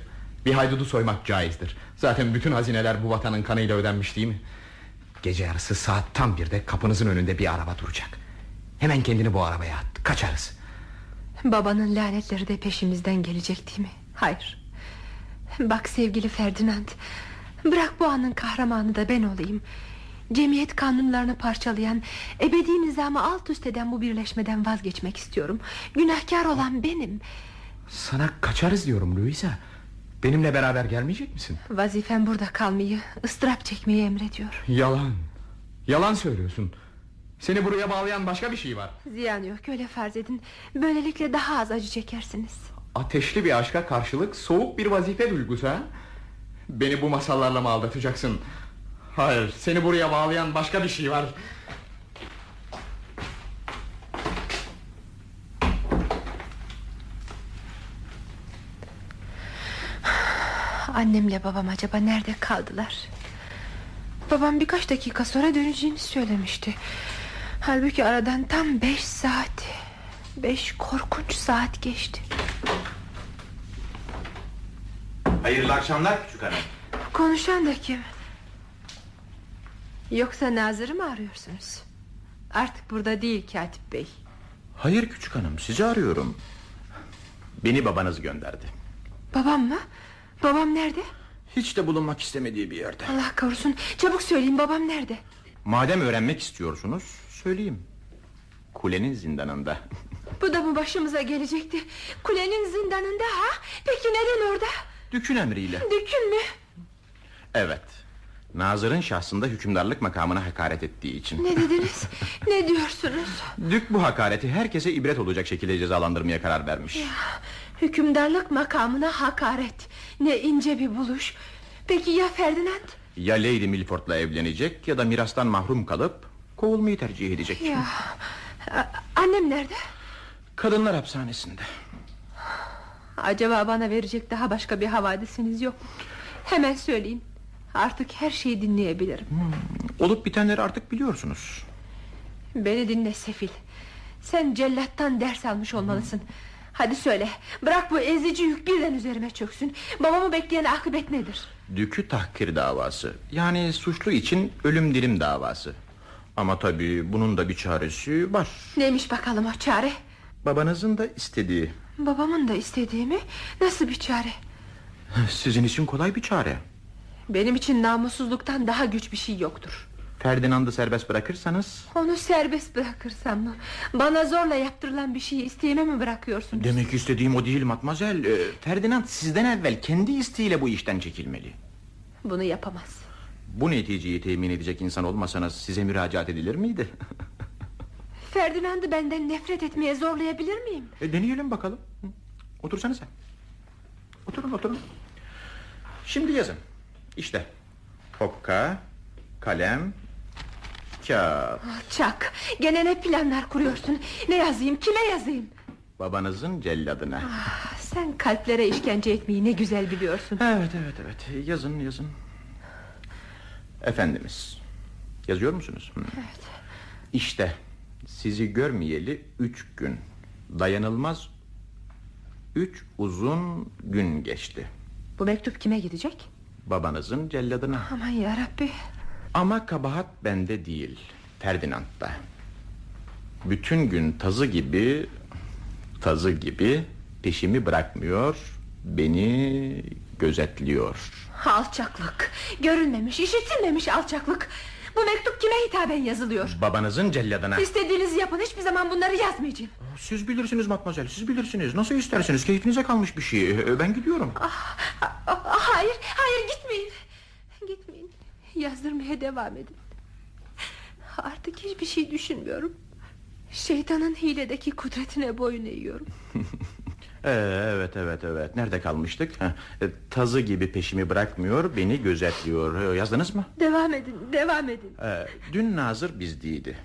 Bir haydudu soymak caizdir. Zaten bütün hazineler bu vatanın kanıyla ödenmiş değil mi? Gece yarısı saat tam birde kapınızın önünde bir araba duracak. Hemen kendini bu arabaya at Kaçarız. Babanın lanetleri de peşimizden gelecek değil mi? Hayır. Bak sevgili Ferdinand Bırak bu anın kahramanı da ben olayım. Cemiyet kanunlarını parçalayan Ebedi nizamı alt üst eden bu birleşmeden vazgeçmek istiyorum. Günahkar olan benim. Sana kaçarız diyorum Louisa Benimle beraber gelmeyecek misin? Vazifem burada kalmayı ıstırap çekmeyi emrediyor. Yalan. Yalan söylüyorsun. Seni buraya bağlayan başka bir şey var. Ziyan yok öyle farz edin. Böylelikle daha az acı çekersiniz. Ateşli bir aşka karşılık soğuk bir vazife duygusu ha? Beni bu masallarla mı aldatacaksın? Hayır seni buraya bağlayan başka bir şey var Annemle babam acaba nerede kaldılar Babam birkaç dakika sonra döneceğini söylemişti Halbuki aradan tam beş saat Beş korkunç saat geçti Hayırlı akşamlar küçük hanım. Konuşan da kim? Yoksa Nazır'ı mı arıyorsunuz? Artık burada değil Katip Bey Hayır küçük hanım sizi arıyorum. Beni babanız gönderdi. Babam mı? Babam nerede? Hiç de bulunmak istemediği bir yerde. Allah korusun çabuk söyleyin babam nerede? Madem öğrenmek istiyorsunuz söyleyeyim. Kulenin zindanında. Bu da mı başımıza gelecekti? Kulenin zindanında ha? Peki neden orada? Dükün emriyle. Dükün mü? Evet. Nazır'ın şahsında hükümdarlık makamına hakaret ettiği için. Ne dediniz? ne diyorsunuz? Dük bu hakareti herkese ibret olacak şekilde cezalandırmaya karar vermiş. Hükümdarlık makamına hakaret. Ne ince bir buluş. Peki ya Ferdinand? Ya Lady Milford'la evlenecek ya da mirastan mahrum kalıp kovulmayı tercih edecek. Ya annem nerede? Kadınlar hapishanesinde. Acaba bana verecek daha başka bir havadisiniz yok mu? Hemen söyleyin. Artık her şeyi dinleyebilirim. Olup bitenleri artık biliyorsunuz. Beni dinle Sefil. Sen cellattan ders almış olmalısın. Hadi söyle. Bırak bu ezici yük birden üzerime çöksün. Babamı bekleyen akıbet nedir? Dükü tahkir davası. Yani suçlu için ölüm dilim davası. Ama tabii bunun da bir çaresi var. Neymiş bakalım o çare? Babanızın da istediği. Babamın da istediği mi? Nasıl bir çare? Sizin için kolay bir çare. Benim için namussuzluktan daha güç bir şey yoktur. Ferdinand'ı serbest bırakırsanız... Onu serbest bırakırsam mı? Bana zorla yaptırılan bir şeyi isteğime mi bırakıyorsunuz? Demek istediğim o değil matmazel. Ee, Ferdinand sizden evvel kendi isteğiyle bu işten çekilmeli. Bunu yapamaz. Bu neticeyi temin edecek insan olmasanız size müracaat edilir miydi? Ferdinand'ı benden nefret etmeye zorlayabilir miyim? e, deneyelim bakalım. Otursanıza. Oturun oturun. Şimdi yazın. İşte. Hokka, kalem, kağıt. Ah, Çak. Gene ne planlar kuruyorsun? Ne yazayım? Kime yazayım? Babanızın celladına. Ah, Sen kalplere işkence etmeyi ne güzel biliyorsun. Evet evet evet. Yazın yazın. Efendimiz. Yazıyor musunuz? Hı. Evet. İşte sizi görmeyeli üç gün. Dayanılmaz üç uzun gün geçti. Bu mektup kime gidecek? Babanızın celladına. Aman yarabbi. Ama kabahat bende değil. Ferdinand'da. Bütün gün tazı gibi tazı gibi peşimi bırakmıyor, beni gözetliyor. Alçaklık. Görülmemiş, işitilmemiş alçaklık. Bu mektup kime hitaben yazılıyor? Babanızın celladına. İstediğinizi yapın. Hiçbir zaman bunları yazmayacağım. Siz bilirsiniz matmazel, siz bilirsiniz. Nasıl isterseniz, keyfinize kalmış bir şey. Ee, Ben gidiyorum. Ah, ah, ah, hayır, hayır gitmeyin. Yazdırmaya devam edin. Artık hiçbir şey düşünmüyorum. Şeytanın hiledeki kudretine boyun eğiyorum. Ee, evet evet evet nerede kalmıştık e, Tazı gibi peşimi bırakmıyor Beni gözetliyor Ee, Yazdınız mı Devam edin devam edin Ee, Dün Nazır bizdeydi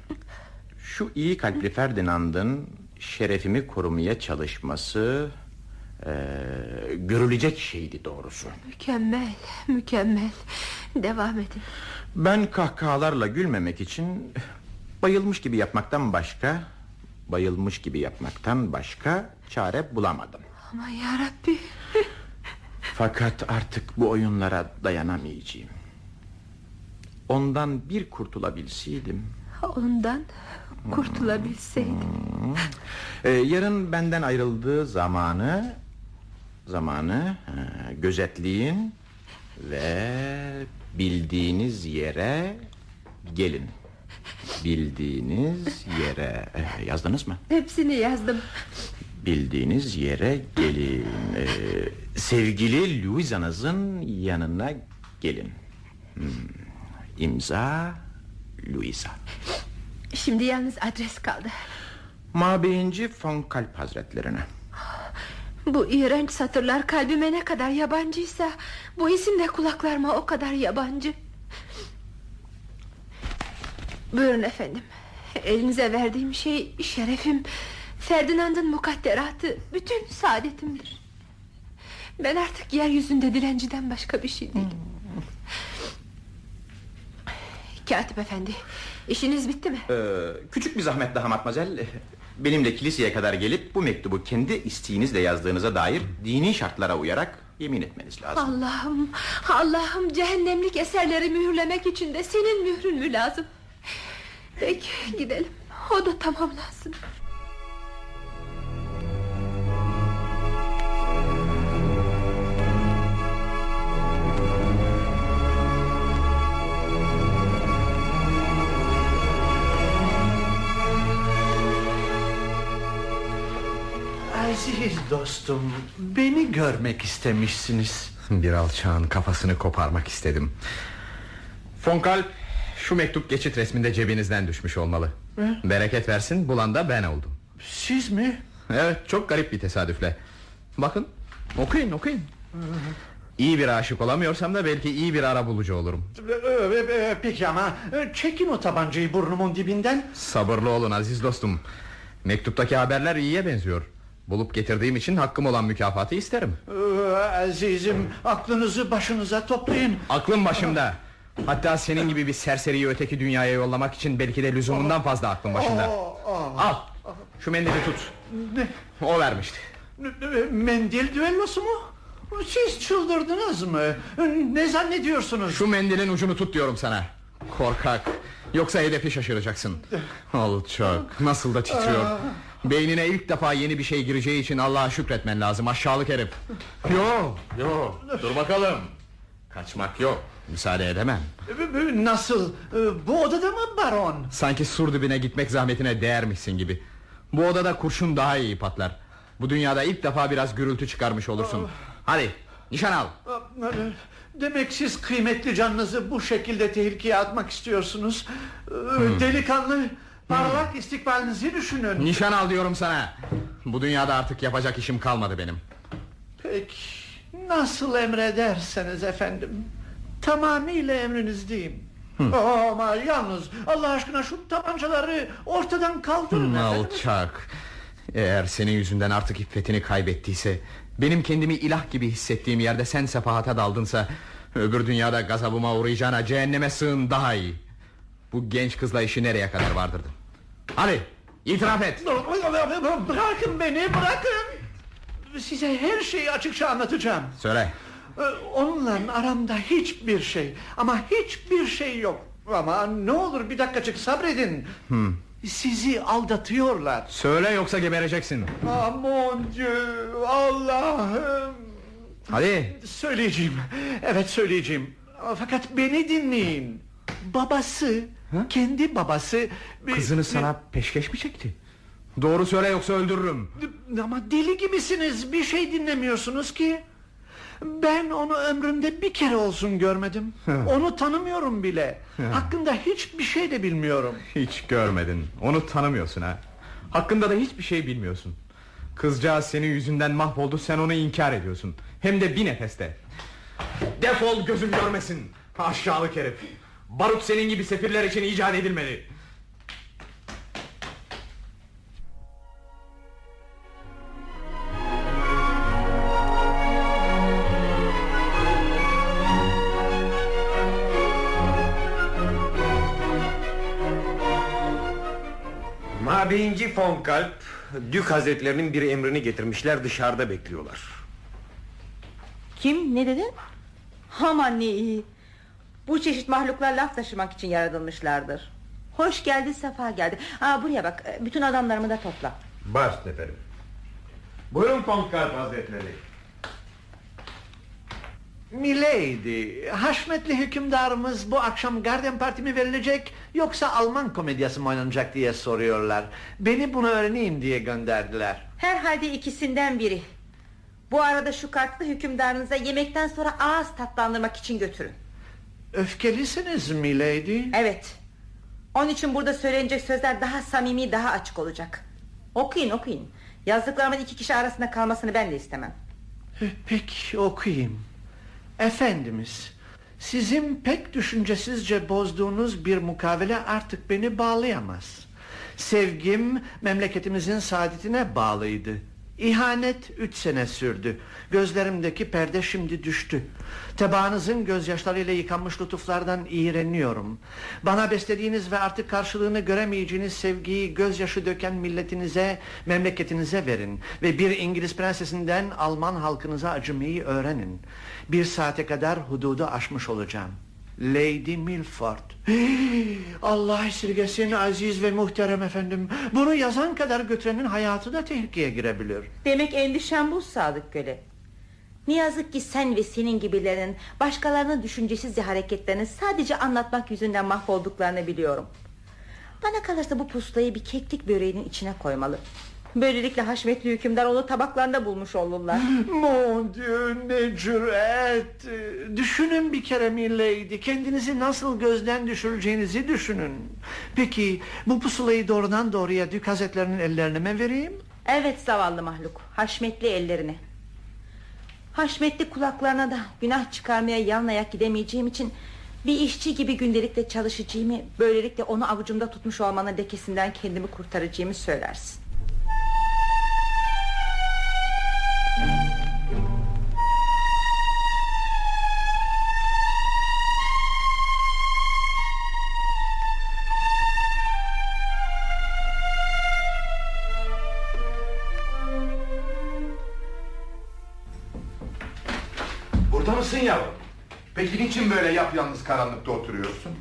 Şu iyi kalpli Ferdinand'ın Şerefimi korumaya çalışması e, Görülecek şeydi doğrusu. Mükemmel mükemmel. Devam edin. Ben kahkahalarla gülmemek için Bayılmış gibi yapmaktan başka Bayılmış gibi yapmaktan başka Çare bulamadım. Ama yarabbi. Fakat artık bu oyunlara dayanamayacağım. Ondan bir kurtulabilseydim. Ondan kurtulabilseydim. Ee, yarın benden ayrıldığı zamanı Zamanı gözetleyin Ve bildiğiniz yere gelin. Bildiğiniz yere e, Yazdınız mı? Hepsini yazdım. Bildiğiniz yere gelin. Ee, Sevgili Louisa'nızın yanına gelin. Hmm. İmza Louisa. Şimdi yalnız adres kaldı. Mabeyinci von Kalp Hazretlerine Bu iğrenç satırlar kalbime ne kadar yabancıysa Bu isim de kulaklarıma o kadar yabancı. Buyurun efendim. Elinize verdiğim şey şerefim. Ferdinand'ın mukadderatı Bütün saadetimdir. Ben artık yeryüzünde dilenciden başka bir şey değilim. Katip efendi işiniz bitti mi? Ee, küçük bir zahmet daha matmazel Benimle kiliseye kadar gelip bu mektubu kendi isteğinizle yazdığınıza dair dini şartlara uyarak yemin etmeniz lazım. Allah'ım Allah'ım cehennemlik eserleri mühürlemek için de senin mührün mü lazım? Peki gidelim o da tamamlansın Aziz dostum beni görmek istemişsiniz. Bir alçağın kafasını koparmak istedim. Von Kalp Şu mektup geçit resminde cebinizden düşmüş olmalı. Bereket versin bulan da ben oldum. Siz mi? Evet çok garip bir tesadüfle. Bakın okuyun okuyun. İyi bir aşık olamıyorsam da belki iyi bir ara bulucu olurum. Ee, e, e, Peki ama e, çekin o tabancayı burnumun dibinden. Sabırlı olun aziz dostum. Mektuptaki haberler iyiye benziyor Bulup getirdiğim için hakkım olan mükafatı isterim. Ee, Azizim aklınızı başınıza toplayın. Aklım başımda. Hatta senin gibi bir serseriyi öteki dünyaya yollamak için Belki de lüzumundan fazla aklım başında. Al şu mendili tut. Ne? O vermişti. Mendil düellosu mu? Siz çıldırdınız mı? Ne zannediyorsunuz? Şu mendilin ucunu tut diyorum sana. Korkak Yoksa hedefi şaşıracaksın. Alçak Nasıl da titriyor. Beynine ilk defa yeni bir şey gireceği için Allah'a şükretmen lazım aşağılık herif. Yok yok Dur bakalım. Kaçmak yok Müsaade edemem. Nasıl? Ee, Bu odada mı baron? Sanki sur dibine gitmek zahmetine değermişsin gibi. Bu odada kurşun daha iyi patlar. Bu dünyada ilk defa biraz gürültü çıkarmış olursun. Hadi nişan al Demek siz kıymetli canınızı bu şekilde tehlikeye atmak istiyorsunuz. Ee, Delikanlı parlak istikbalinizi düşünün. Nişan al diyorum sana Bu dünyada artık yapacak işim kalmadı benim Peki nasıl emrederseniz efendim. Tamamıyla emrinizdeyim. Oh, ama yalnız Allah aşkına şu tabancaları ortadan kaldırın efendim. Alçak Eğer senin yüzünden artık iffetini kaybettiyse Benim kendimi ilah gibi hissettiğim yerde sen sefahata daldınsa Öbür dünyada gazabıma uğrayacağına cehenneme sığın daha iyi Bu genç kızla işi nereye kadar vardırdın Hadi itiraf et Bırakın beni bırakın. Size her şeyi açıkça anlatacağım. Söyle Ee, Onunla aramda hiçbir şey ama hiçbir şey yok. Ama ne olur bir dakikacık sabredin. Sizi aldatıyorlar. Söyle yoksa gebereceksin Dieu, Allah'ım. Hadi Söyleyeceğim. Evet söyleyeceğim. Fakat beni dinleyin. Babası, kendi babası... Kızını sana peşkeş mi çekti Doğru söyle yoksa öldürürüm Ama deli gibisiniz. Bir şey dinlemiyorsunuz ki. Ben onu ömrümde bir kere olsun görmedim. Onu tanımıyorum bile. Hakkında hiçbir şey de bilmiyorum. Hiç görmedin. Onu tanımıyorsun ha. Hakkında da hiçbir şey bilmiyorsun. Kızcağız senin yüzünden mahvoldu sen onu inkar ediyorsun. Hem de bir nefeste. Defol gözüm görmesin Aşağılık herif. Barut senin gibi sefirler için icat edilmeli Mabeyinci von Kalp Dük Hazretlerinin bir emrini getirmişler dışarıda bekliyorlar. Kim? Ne dedin? Aman ne iyi. Bu çeşit mahluklar laf taşımak için yaratılmışlardır. Hoş geldi sefa geldi. Aa, Buraya bak bütün adamlarımı da topla. Baş efendim Buyurun von Kalp Hazretleri. Milady, haşmetli hükümdarımız bu akşam Garden Parti mi verilecek yoksa Alman komedyası mı oynanacak diye soruyorlar. Beni bunu öğreneyim diye gönderdiler. Herhalde ikisinden biri Bu arada şu kartlı hükümdarınıza yemekten sonra ağız tatlandırmak için götürün Öfkelisiniz milady. Evet Onun için burada söylenecek sözler daha samimi daha açık olacak Okuyun okuyun Yazdıklarımın iki kişi arasında kalmasını ben de istemem Peki okuyayım. Efendimiz, sizin pek düşüncesizce bozduğunuz bir mukavele artık beni bağlayamaz. Sevgim memleketimizin saadetine bağlıydı. İhanet üç sene sürdü. Gözlerimdeki perde şimdi düştü. Tebaanızın gözyaşlarıyla yıkanmış lütuflardan iğreniyorum. Bana beslediğiniz ve artık karşılığını göremeyeceğiniz sevgiyi gözyaşı döken milletinize, memleketinize verin. Ve bir İngiliz prensesinden Alman halkınıza acımayı öğrenin. Bir saate kadar hududu aşmış olacağım. Lady Milford. Allah esirgesin aziz ve muhterem efendim. Bunu yazan kadar götürenin hayatı da tehlikeye girebilir. Demek endişen bu Sadık Köle Ne yazık ki sen ve senin gibilerin Başkalarının düşüncesizce hareketlerini Sadece anlatmak yüzünden mahvolduklarını biliyorum Bana kalırsa bu pusulayı bir keklik böreğinin içine koymalı Böylelikle haşmetli hükümdar onu tabaklarında bulmuş olurlar Mon Dieu ne cüret. Düşünün bir kere milady. Kendinizi nasıl gözden düşüreceğinizi düşünün. Peki bu pusulayı doğrudan doğruya Dük Hazretlerinin ellerine mi vereyim? Evet zavallı mahluk Haşmetli ellerine Haşmetli kulaklarına da günah çıkarmaya yan ayak gidemeyeceğim için Bir işçi gibi gündelikle çalışacağımı Böylelikle onu avucumda tutmuş olmanın lekesinden kendimi kurtaracağımı söylersin Niçin böyle yapyalnız karanlıkta oturuyorsun?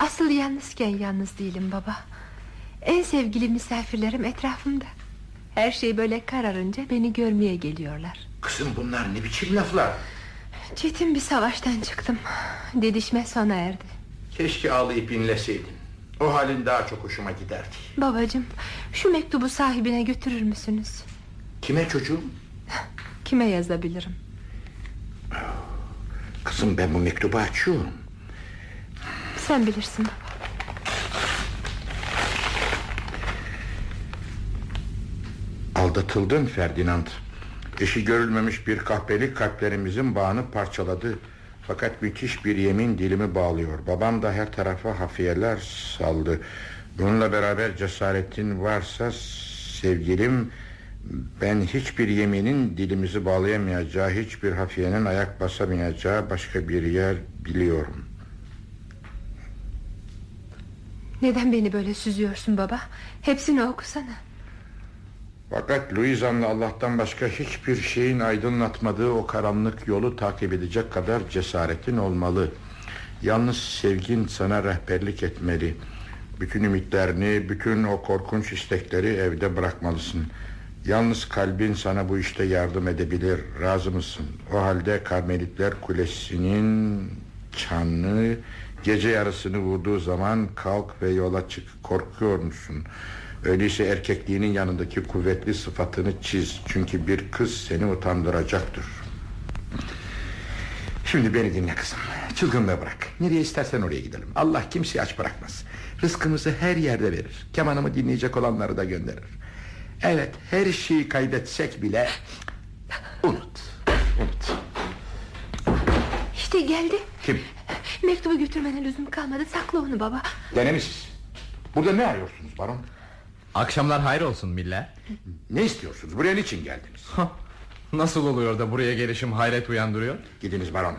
Asıl yalnızken yalnız değilim baba En sevgili misafirlerim etrafımda Her şey böyle kararınca beni görmeye geliyorlar Kızım bunlar ne biçim laflar? Çetin bir savaştan çıktım Didişme sona erdi Keşke ağlayıp inleseydin. O halin daha çok hoşuma giderdi. Babacığım şu mektubu sahibine götürür müsünüz? Kime çocuğum? Kime yazabilirim? Kızım ben bu mektubu açıyorum. Sen bilirsin baba Aldatıldın Ferdinand. Eşi görülmemiş bir kahpelik kalplerimizin bağını parçaladı. Fakat müthiş bir yemin dilimi bağlıyor. Babam da her tarafa hafiyeler saldı. Bununla beraber cesaretin varsa sevgilim... Ben hiçbir yeminin dilimizi bağlayamayacağı... Hiçbir hafiyenin ayak basamayacağı başka bir yer biliyorum. Neden beni böyle süzüyorsun baba? Hepsini okusana. Fakat Louisa'nla Allah'tan başka hiçbir şeyin aydınlatmadığı o karanlık yolu takip edecek kadar cesaretin olmalı. Yalnız sevgin sana rehberlik etmeli. Bütün ümitlerini, bütün o korkunç istekleri evde bırakmalısın. Yalnız kalbin sana bu işte yardım edebilir. Razı mısın? O halde Karmelitler Kulesi'nin çanını gece yarısını vurduğu zaman kalk ve yola çık. Korkuyor musun? Öyleyse erkekliğinin yanındaki kuvvetli sıfatını çiz. Çünkü bir kız seni utandıracaktır. Şimdi beni dinle kızım. Çılgınlığı bırak. Nereye istersen oraya gidelim. Allah kimseyi aç bırakmaz. Rızkımızı her yerde verir. Kemanımı dinleyecek olanları da gönderir. Evet her şeyi kaybetsek bile Unut Unut İşte geldi. Kim? Mektubu götürmene lüzum kalmadı. Sakla onu baba. Denemişiz Burada ne arıyorsunuz baron? Akşamlar hayır olsun Miller Ne istiyorsunuz? Buraya niçin geldiniz? Nasıl oluyor da buraya gelişim hayret uyandırıyor Gidiniz baron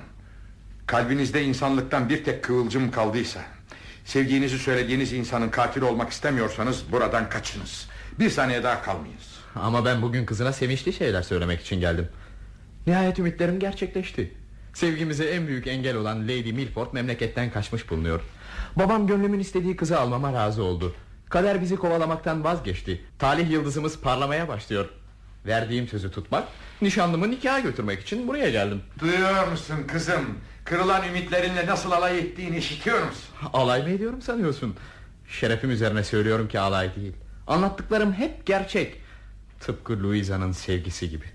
Kalbinizde insanlıktan bir tek kıvılcım kaldıysa Sevdiğinizi söylediğiniz insanın katil olmak istemiyorsanız Buradan kaçınız Bir saniye daha kalmayınız Ama ben bugün kızına sevinçli şeyler söylemek için geldim. Nihayet ümitlerim gerçekleşti. Sevgimize en büyük engel olan Lady Milford memleketten kaçmış bulunuyor. Babam gönlümün istediği kızı almama razı oldu. Kader bizi kovalamaktan vazgeçti. Talih yıldızımız parlamaya başlıyor. Verdiğim sözü tutmak Nişanlımı nikaha götürmek için buraya geldim. Duyuyor musun kızım? Kırılan ümitlerinle nasıl alay ettiğini işitiyor musun? Alay mı ediyorum sanıyorsun? Şerefim üzerine söylüyorum ki alay değil Anlattıklarım hep gerçek. Tıpkı Louisa'nın sevgisi gibi.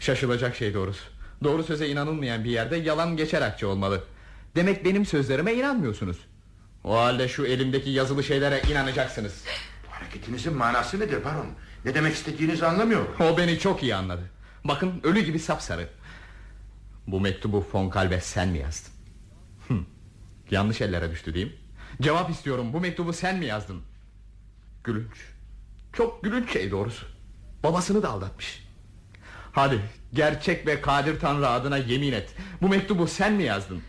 Şaşılacak şey doğrusu. Doğru söze inanılmayan bir yerde yalan geçer akçe olmalı. Demek benim sözlerime inanmıyorsunuz. O halde şu elimdeki yazılı şeylere inanacaksınız. Hareketinizin manası nedir baron? Ne demek istediğinizi anlamıyorum. O beni çok iyi anladı. Bakın ölü gibi sapsarı. Bu mektubu von Kalbe sen mi yazdın? Hı. Yanlış ellere düştü diyeyim Cevap istiyorum. Bu mektubu sen mi yazdın? Gülünç Çok gülünç şey doğrusu Babasını da aldatmış Hadi gerçek ve kadir tanrı adına yemin et Bu mektubu sen mi yazdın?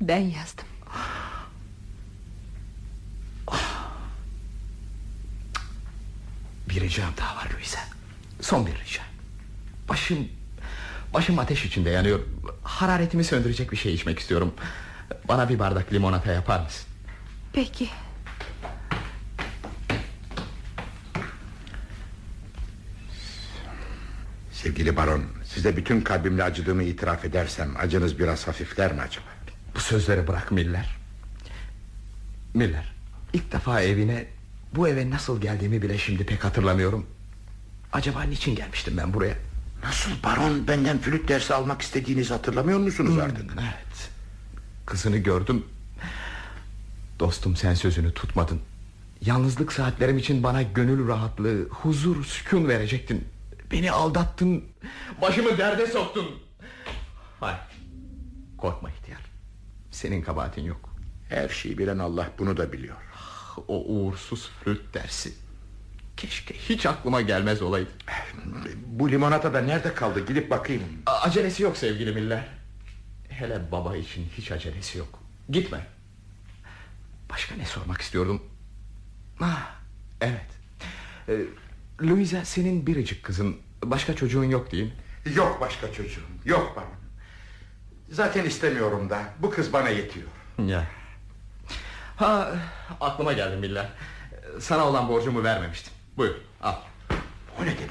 Ben yazdım. Bir ricam daha var Louisa Son bir rica Başım Başım ateş içinde yanıyor Hararetimi söndürecek bir şey içmek istiyorum Bana bir bardak limonata yapar mısın? Peki. Sevgili baron Size bütün kalbimle acıdığımı itiraf edersem Acınız biraz hafifler mi acaba? Bu sözleri bırak Miller. Miller ilk defa evine Bu eve nasıl geldiğimi bile şimdi pek hatırlamıyorum. Acaba niçin gelmiştim ben buraya? Nasıl baron benden flüt dersi almak istediğinizi hatırlamıyor musunuz artık? Evet. Kızını gördüm. Dostum sen sözünü tutmadın. Yalnızlık saatlerim için bana gönül rahatlığı Huzur, sükun verecektin Beni aldattın. Başımı derde soktun. Hayır Korkma ihtiyar. Senin kabahatin yok. Her şeyi bilen Allah bunu da biliyor. O uğursuz flüt dersi. Keşke hiç aklıma gelmez olaydı. Bu limonata da nerede kaldı? Gidip bakayım. A- Acelesi yok sevgili Miller. Hele baba için hiç acelesi yok. Gitme. Başka ne sormak istiyordum? Ah, Evet. Ee, Louisa senin biricik kızın. Başka çocuğun yok değil. Mi? Yok başka çocuğum yok baron Zaten istemiyorum da bu kız bana yetiyor. Ya. Ha, aklıma geldi Miller. Sana olan borcumu vermemiştim. Buyur al. O ne demek?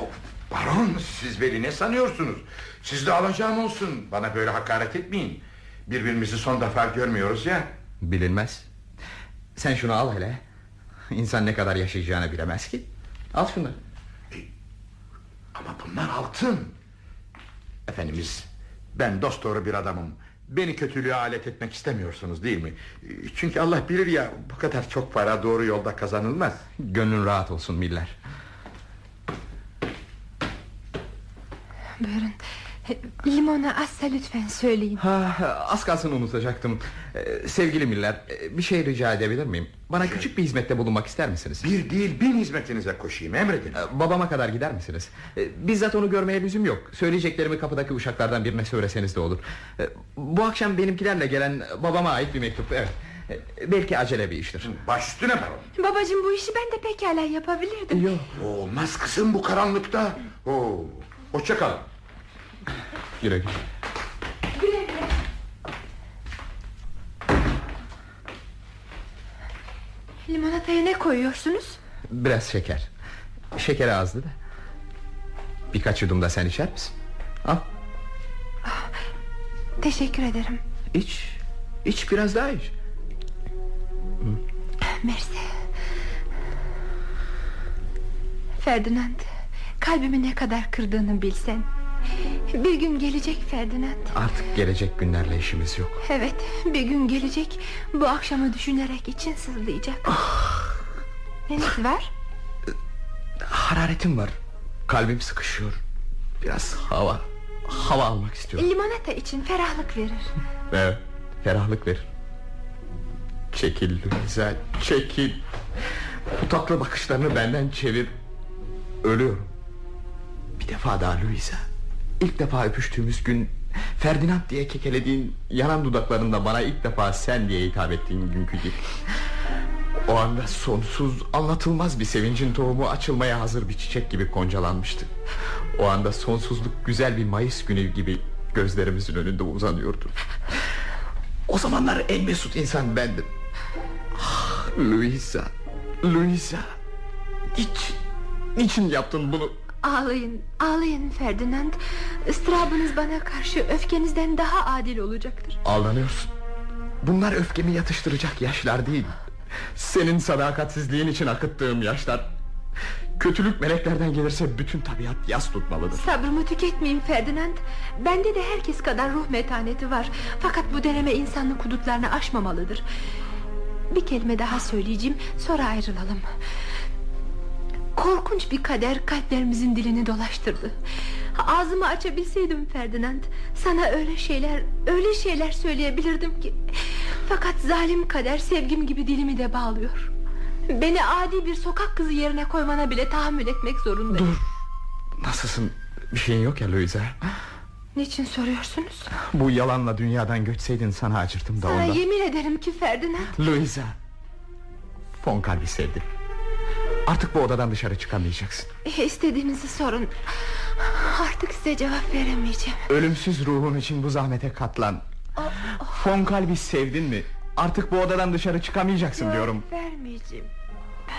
O, Baron siz beni ne sanıyorsunuz? Siz de alacağım olsun. Bana böyle hakaret etmeyin. Birbirimizi son defa görmüyoruz ya. Bilinmez. Sen şunu al hele. İnsan ne kadar yaşayacağını bilemez ki Al şunu. Ama bunlar altın. Efendimiz Ben dost doğru bir adamım. Beni kötülüğe alet etmek istemiyorsunuz değil mi? Çünkü Allah bilir ya Bu kadar çok para doğru yolda kazanılmaz. Gönlün rahat olsun Miller. Buyurun. Limona azsa lütfen söyleyin. ha, Az kalsın unutacaktım. Ee, Sevgili Miller e, Bir şey rica edebilir miyim? Bana küçük bir hizmette bulunmak ister misiniz? Bir değil bin hizmetinize koşayım emredin. Ee, Babama kadar gider misiniz? Ee, Bizzat onu görmeye lüzum yok. Söyleyeceklerimi kapıdaki uşaklardan birine söyleseniz de olur. Ee, Bu akşam benimkilerle gelen babama ait bir mektup Evet. Ee, Belki acele bir iştir. Baş üstüne baron. Babacığım bu işi ben de pekala yapabilirdim. Yok. Olmaz kızım bu karanlıkta. Oo, Hoşça kalın Güle güle Güle güle. Limonataya ne koyuyorsunuz? Biraz şeker Şekeri azdı da Birkaç yudum da sen içer misin? Al Teşekkür ederim. iç İç biraz daha iç Mersi. Ferdinand, kalbimi ne kadar kırdığını bilsen. Bir gün gelecek Ferdinand. Artık gelecek günlerle işimiz yok Evet, bir gün gelecek. Bu akşamı düşünerek için sızlayacak. Neniz var? Hararetim var. Kalbim sıkışıyor. Biraz hava, hava almak istiyorum. Limonata için ferahlık verir. Evet, ferahlık verir. Çekil Luisa, çekil. Bu tatlı bakışlarını benden çevir. Ölüyorum. Bir defa daha Luisa. İlk defa öpüştüğümüz gün Ferdinand diye kekelediğin yanan dudaklarında bana ilk defa sen diye hitap ettiğin günkü gibi. O anda sonsuz anlatılmaz bir sevincin tohumu açılmaya hazır bir çiçek gibi koncalanmıştı. O anda sonsuzluk güzel bir Mayıs günü gibi gözlerimizin önünde uzanıyordu. O zamanlar en mesut insan bendim. Ah, Luisa, Luisa. Niçin, niçin yaptın bunu? Ağlayın, ağlayın Ferdinand. Istırabınız bana karşı öfkenizden daha adil olacaktır. Aldanıyorsun. Bunlar öfkemi yatıştıracak yaşlar değil. Senin sadakatsizliğin için akıttığım yaşlar. Kötülük meleklerden gelirse bütün tabiat yas tutmalıdır. Sabrımı tüketmeyin Ferdinand. Bende de herkes kadar ruh metaneti var. Fakat bu deneme insanlık hudutlarını aşmamalıdır. Bir kelime daha söyleyeceğim, sonra ayrılalım. Korkunç bir kader kalplerimizin dilini dolaştırdı. Ağzımı açabilseydim Ferdinand, sana öyle şeyler, öyle şeyler söyleyebilirdim ki. Fakat zalim kader sevgim gibi dilimi de bağlıyor. Beni adi bir sokak kızı yerine koymana bile tahammül etmek zorundayım. Dur. Nasılsın? Bir şeyin yok ya Louisa. Niçin soruyorsunuz? Bu yalanla dünyadan göçseydin sana acırdım da Sana ondan. yemin ederim ki Ferdinand. Louisa. Fon kalbi sevdi. Artık bu odadan dışarı çıkamayacaksın. İstediğinizi sorun. Artık size cevap veremeyeceğim. Ölümsüz ruhun için bu zahmete katlan. Fon kalbi sevdin mi? Artık bu odadan dışarı çıkamayacaksın diyorum. Vermeyeceğim.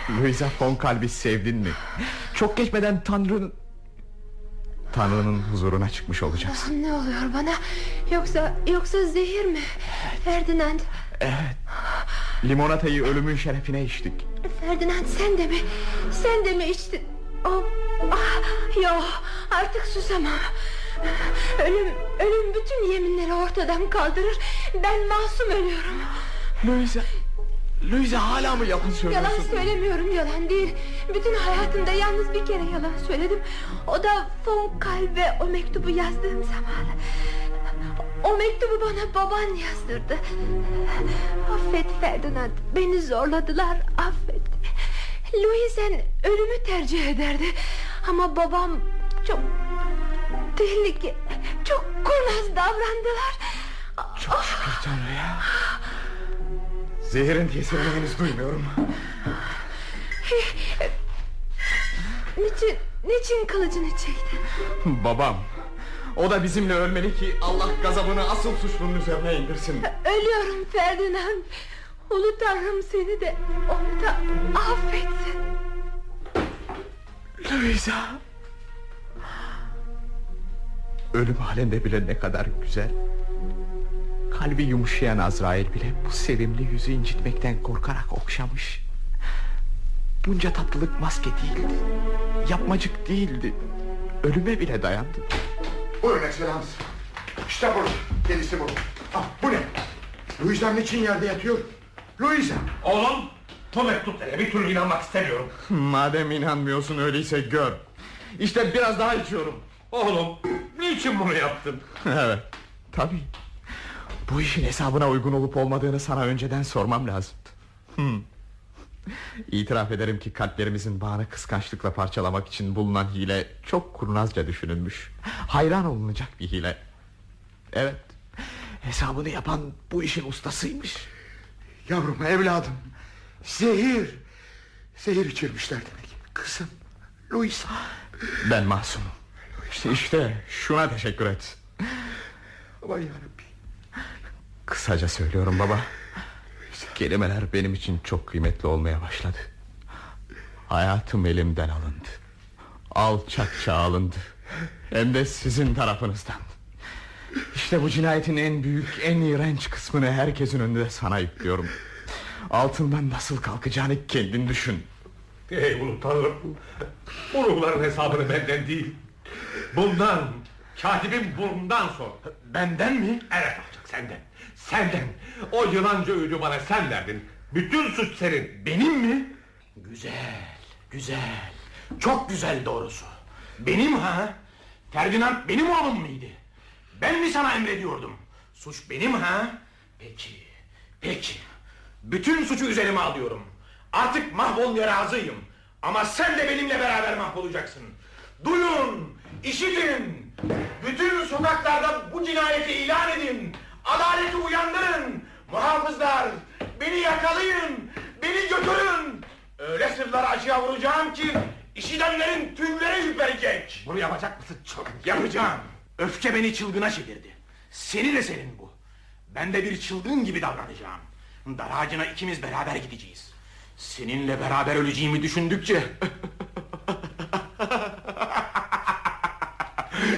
Louisa fon kalbi sevdin mi? Çok geçmeden Tanrı'nın... Tanrı'nın huzuruna çıkmış olacaksın. Ne oluyor bana? Yoksa yoksa zehir mi? Ferdinand. Evet. Limonatayı ölümün şerefine içtik. Ferdinand sen de mi? Sen de mi içtin? Oh, ah, yo, artık susamam. Ölüm, ölüm bütün yeminleri ortadan kaldırır. Ben masum ölüyorum. Louisa... Louisa hala mı yalan söylüyorsun? Yalan söylemiyorum yalan değil Bütün hayatımda yalnız bir kere yalan söyledim O da fon kalbe o mektubu yazdığım zaman O mektubu bana baban yazdırdı. Affet Ferdinand Beni zorladılar affet. Louisen ölümü tercih ederdi. Ama babam çok Tehlike Çok kurnaz davrandılar. Çok şükür Tanrı'ya Zehirin tesirini henüz duymuyorum. Niçin, niçin kılıcını çektin? Babam O da bizimle ölmeli ki Allah gazabını asıl suçlunun üzerine indirsin. Ölüyorum Ferdinand. Ulu Tanrım seni de onu da affetsin. Louisa. Ölüm halinde bile ne kadar güzel. Kalbi yumuşayan Azrail bile bu sevimli yüzü incitmekten korkarak okşamış. Bunca tatlılık maske değildi. Yapmacık değildi. Ölüme bile dayandı Buyurun ekselans. İşte burada. Gerisi bu. Ah, bu ne? Louisa'm niçin yerde yatıyor? Louisa. Oğlum bu mektuplara bir türlü inanmak istemiyorum. Madem inanmıyorsun öyleyse gör İşte biraz daha içiyorum Oğlum niçin bunu yaptın? Evet tabii Bu işin hesabına uygun olup olmadığını sana önceden sormam lazımdı hmm. İtiraf ederim ki kalplerimizin bağını kıskançlıkla parçalamak için bulunan hile çok kurnazca düşünülmüş Hayran olunacak bir hile Evet Hesabını yapan bu işin ustasıymış Yavrum evladım. Zehir. Zehir içirmişler demek. Kızım. Louisa. Ben masumum İşte şuna teşekkür et Aman yarabbim. Kısaca söylüyorum baba Kelimeler benim için çok kıymetli olmaya başladı Hayatım elimden alındı Alçakça alındı Hem de sizin tarafınızdan İşte bu cinayetin en büyük En iğrenç kısmını herkesin önünde sana yüklüyorum Altından nasıl kalkacağını kendin düşün Ey ulu tanrım. Bu ruhların hesabını benden değil. Bundan, katibin burnundan sor. Benden mi? Evet alacak senden. Senden. O yılanca öğüdü bana sen verdin. Bütün suç senin. Benim mi? Güzel, güzel. Çok güzel doğrusu. Benim ha? Ferdinand benim oğlum muydu? Ben mi sana emrediyordum? Suç benim ha? Peki, peki. Bütün suçu üzerime alıyorum. Artık mahvolmaya razıyım. Ama sen de benimle beraber mahvolacaksın. Duyun, işitin. Bütün sokaklarda bu cinayeti ilan edin. Adaleti uyandırın. Muhafızlar, beni yakalayın. Beni götürün. Öyle sırlar acıya vuracağım ki işidenlerin tüyleri ürperecek. Bunu yapacak mısın çok? Yapacağım. Öfke beni çılgına çevirdi. Seni de senin bu. Ben de bir çılgın gibi davranacağım. Dar ağacına ikimiz beraber gideceğiz. Seninle beraber öleceğimi düşündükçe...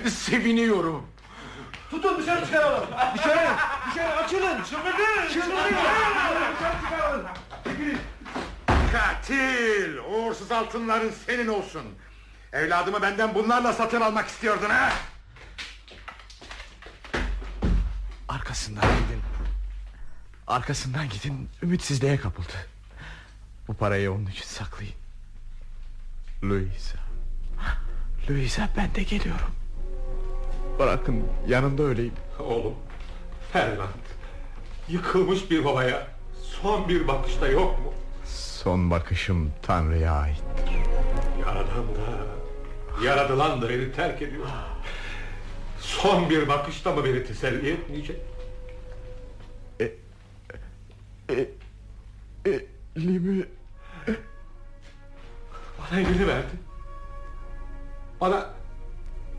Seviniyorum. Tutun dışarı çıkaralım. Dışarı, dışarı açılın. Çıldırın, çıldırın. Katil! Uğursuz altınların senin olsun. Evladımı benden bunlarla satın almak istiyordun ha? Arkasından gidin. Arkasından gidin. Ümitsizliğe kapıldı. Bu parayı onun için saklayın. Louisa. Louisa ben de geliyorum. Bırakın yanında öleyim. Oğlum Ferdinand Yıkılmış bir babaya Son bir bakışta yok mu? Son bakışım Tanrı'ya aittir. Yaradan da Yaradılan da beni terk ediyor. Son bir bakışta mı beni teselli etmeyecek? Elimi Bana elini verdi Bana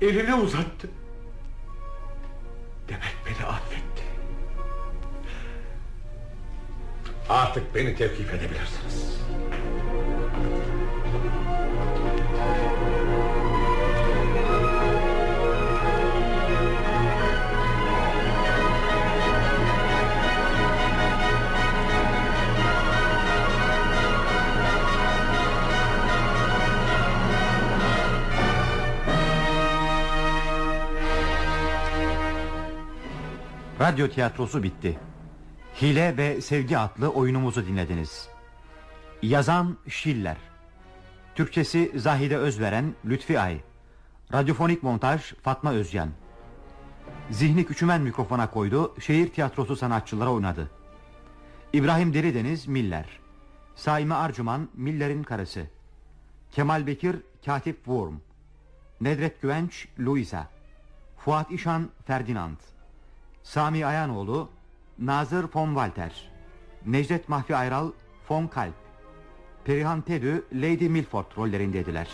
elini uzattı Demek beni affetti. Artık beni tevkif edebilirsiniz Radyo tiyatrosu bitti. Hile ve Sevgi adlı oyunumuzu dinlediniz. Yazan Şiller. Türkçesi Zahide Özveren, Lütfi Ay. Radyofonik montaj Fatma Özcan. Zihni Küçümen mikrofona koydu, şehir tiyatrosu sanatçıları oynadı. İbrahim Derideniz Miller. Saime Arcuman Miller'in karısı. Kemal Bekir Katip Worm. Nedret Güvenç Louisa. Fuat İşan Ferdinand. Sami Ayanoğlu Nazır von Walter Necdet Mahfi Ayral von Kalp Perihan Tedü Lady Milford rollerindeydiler.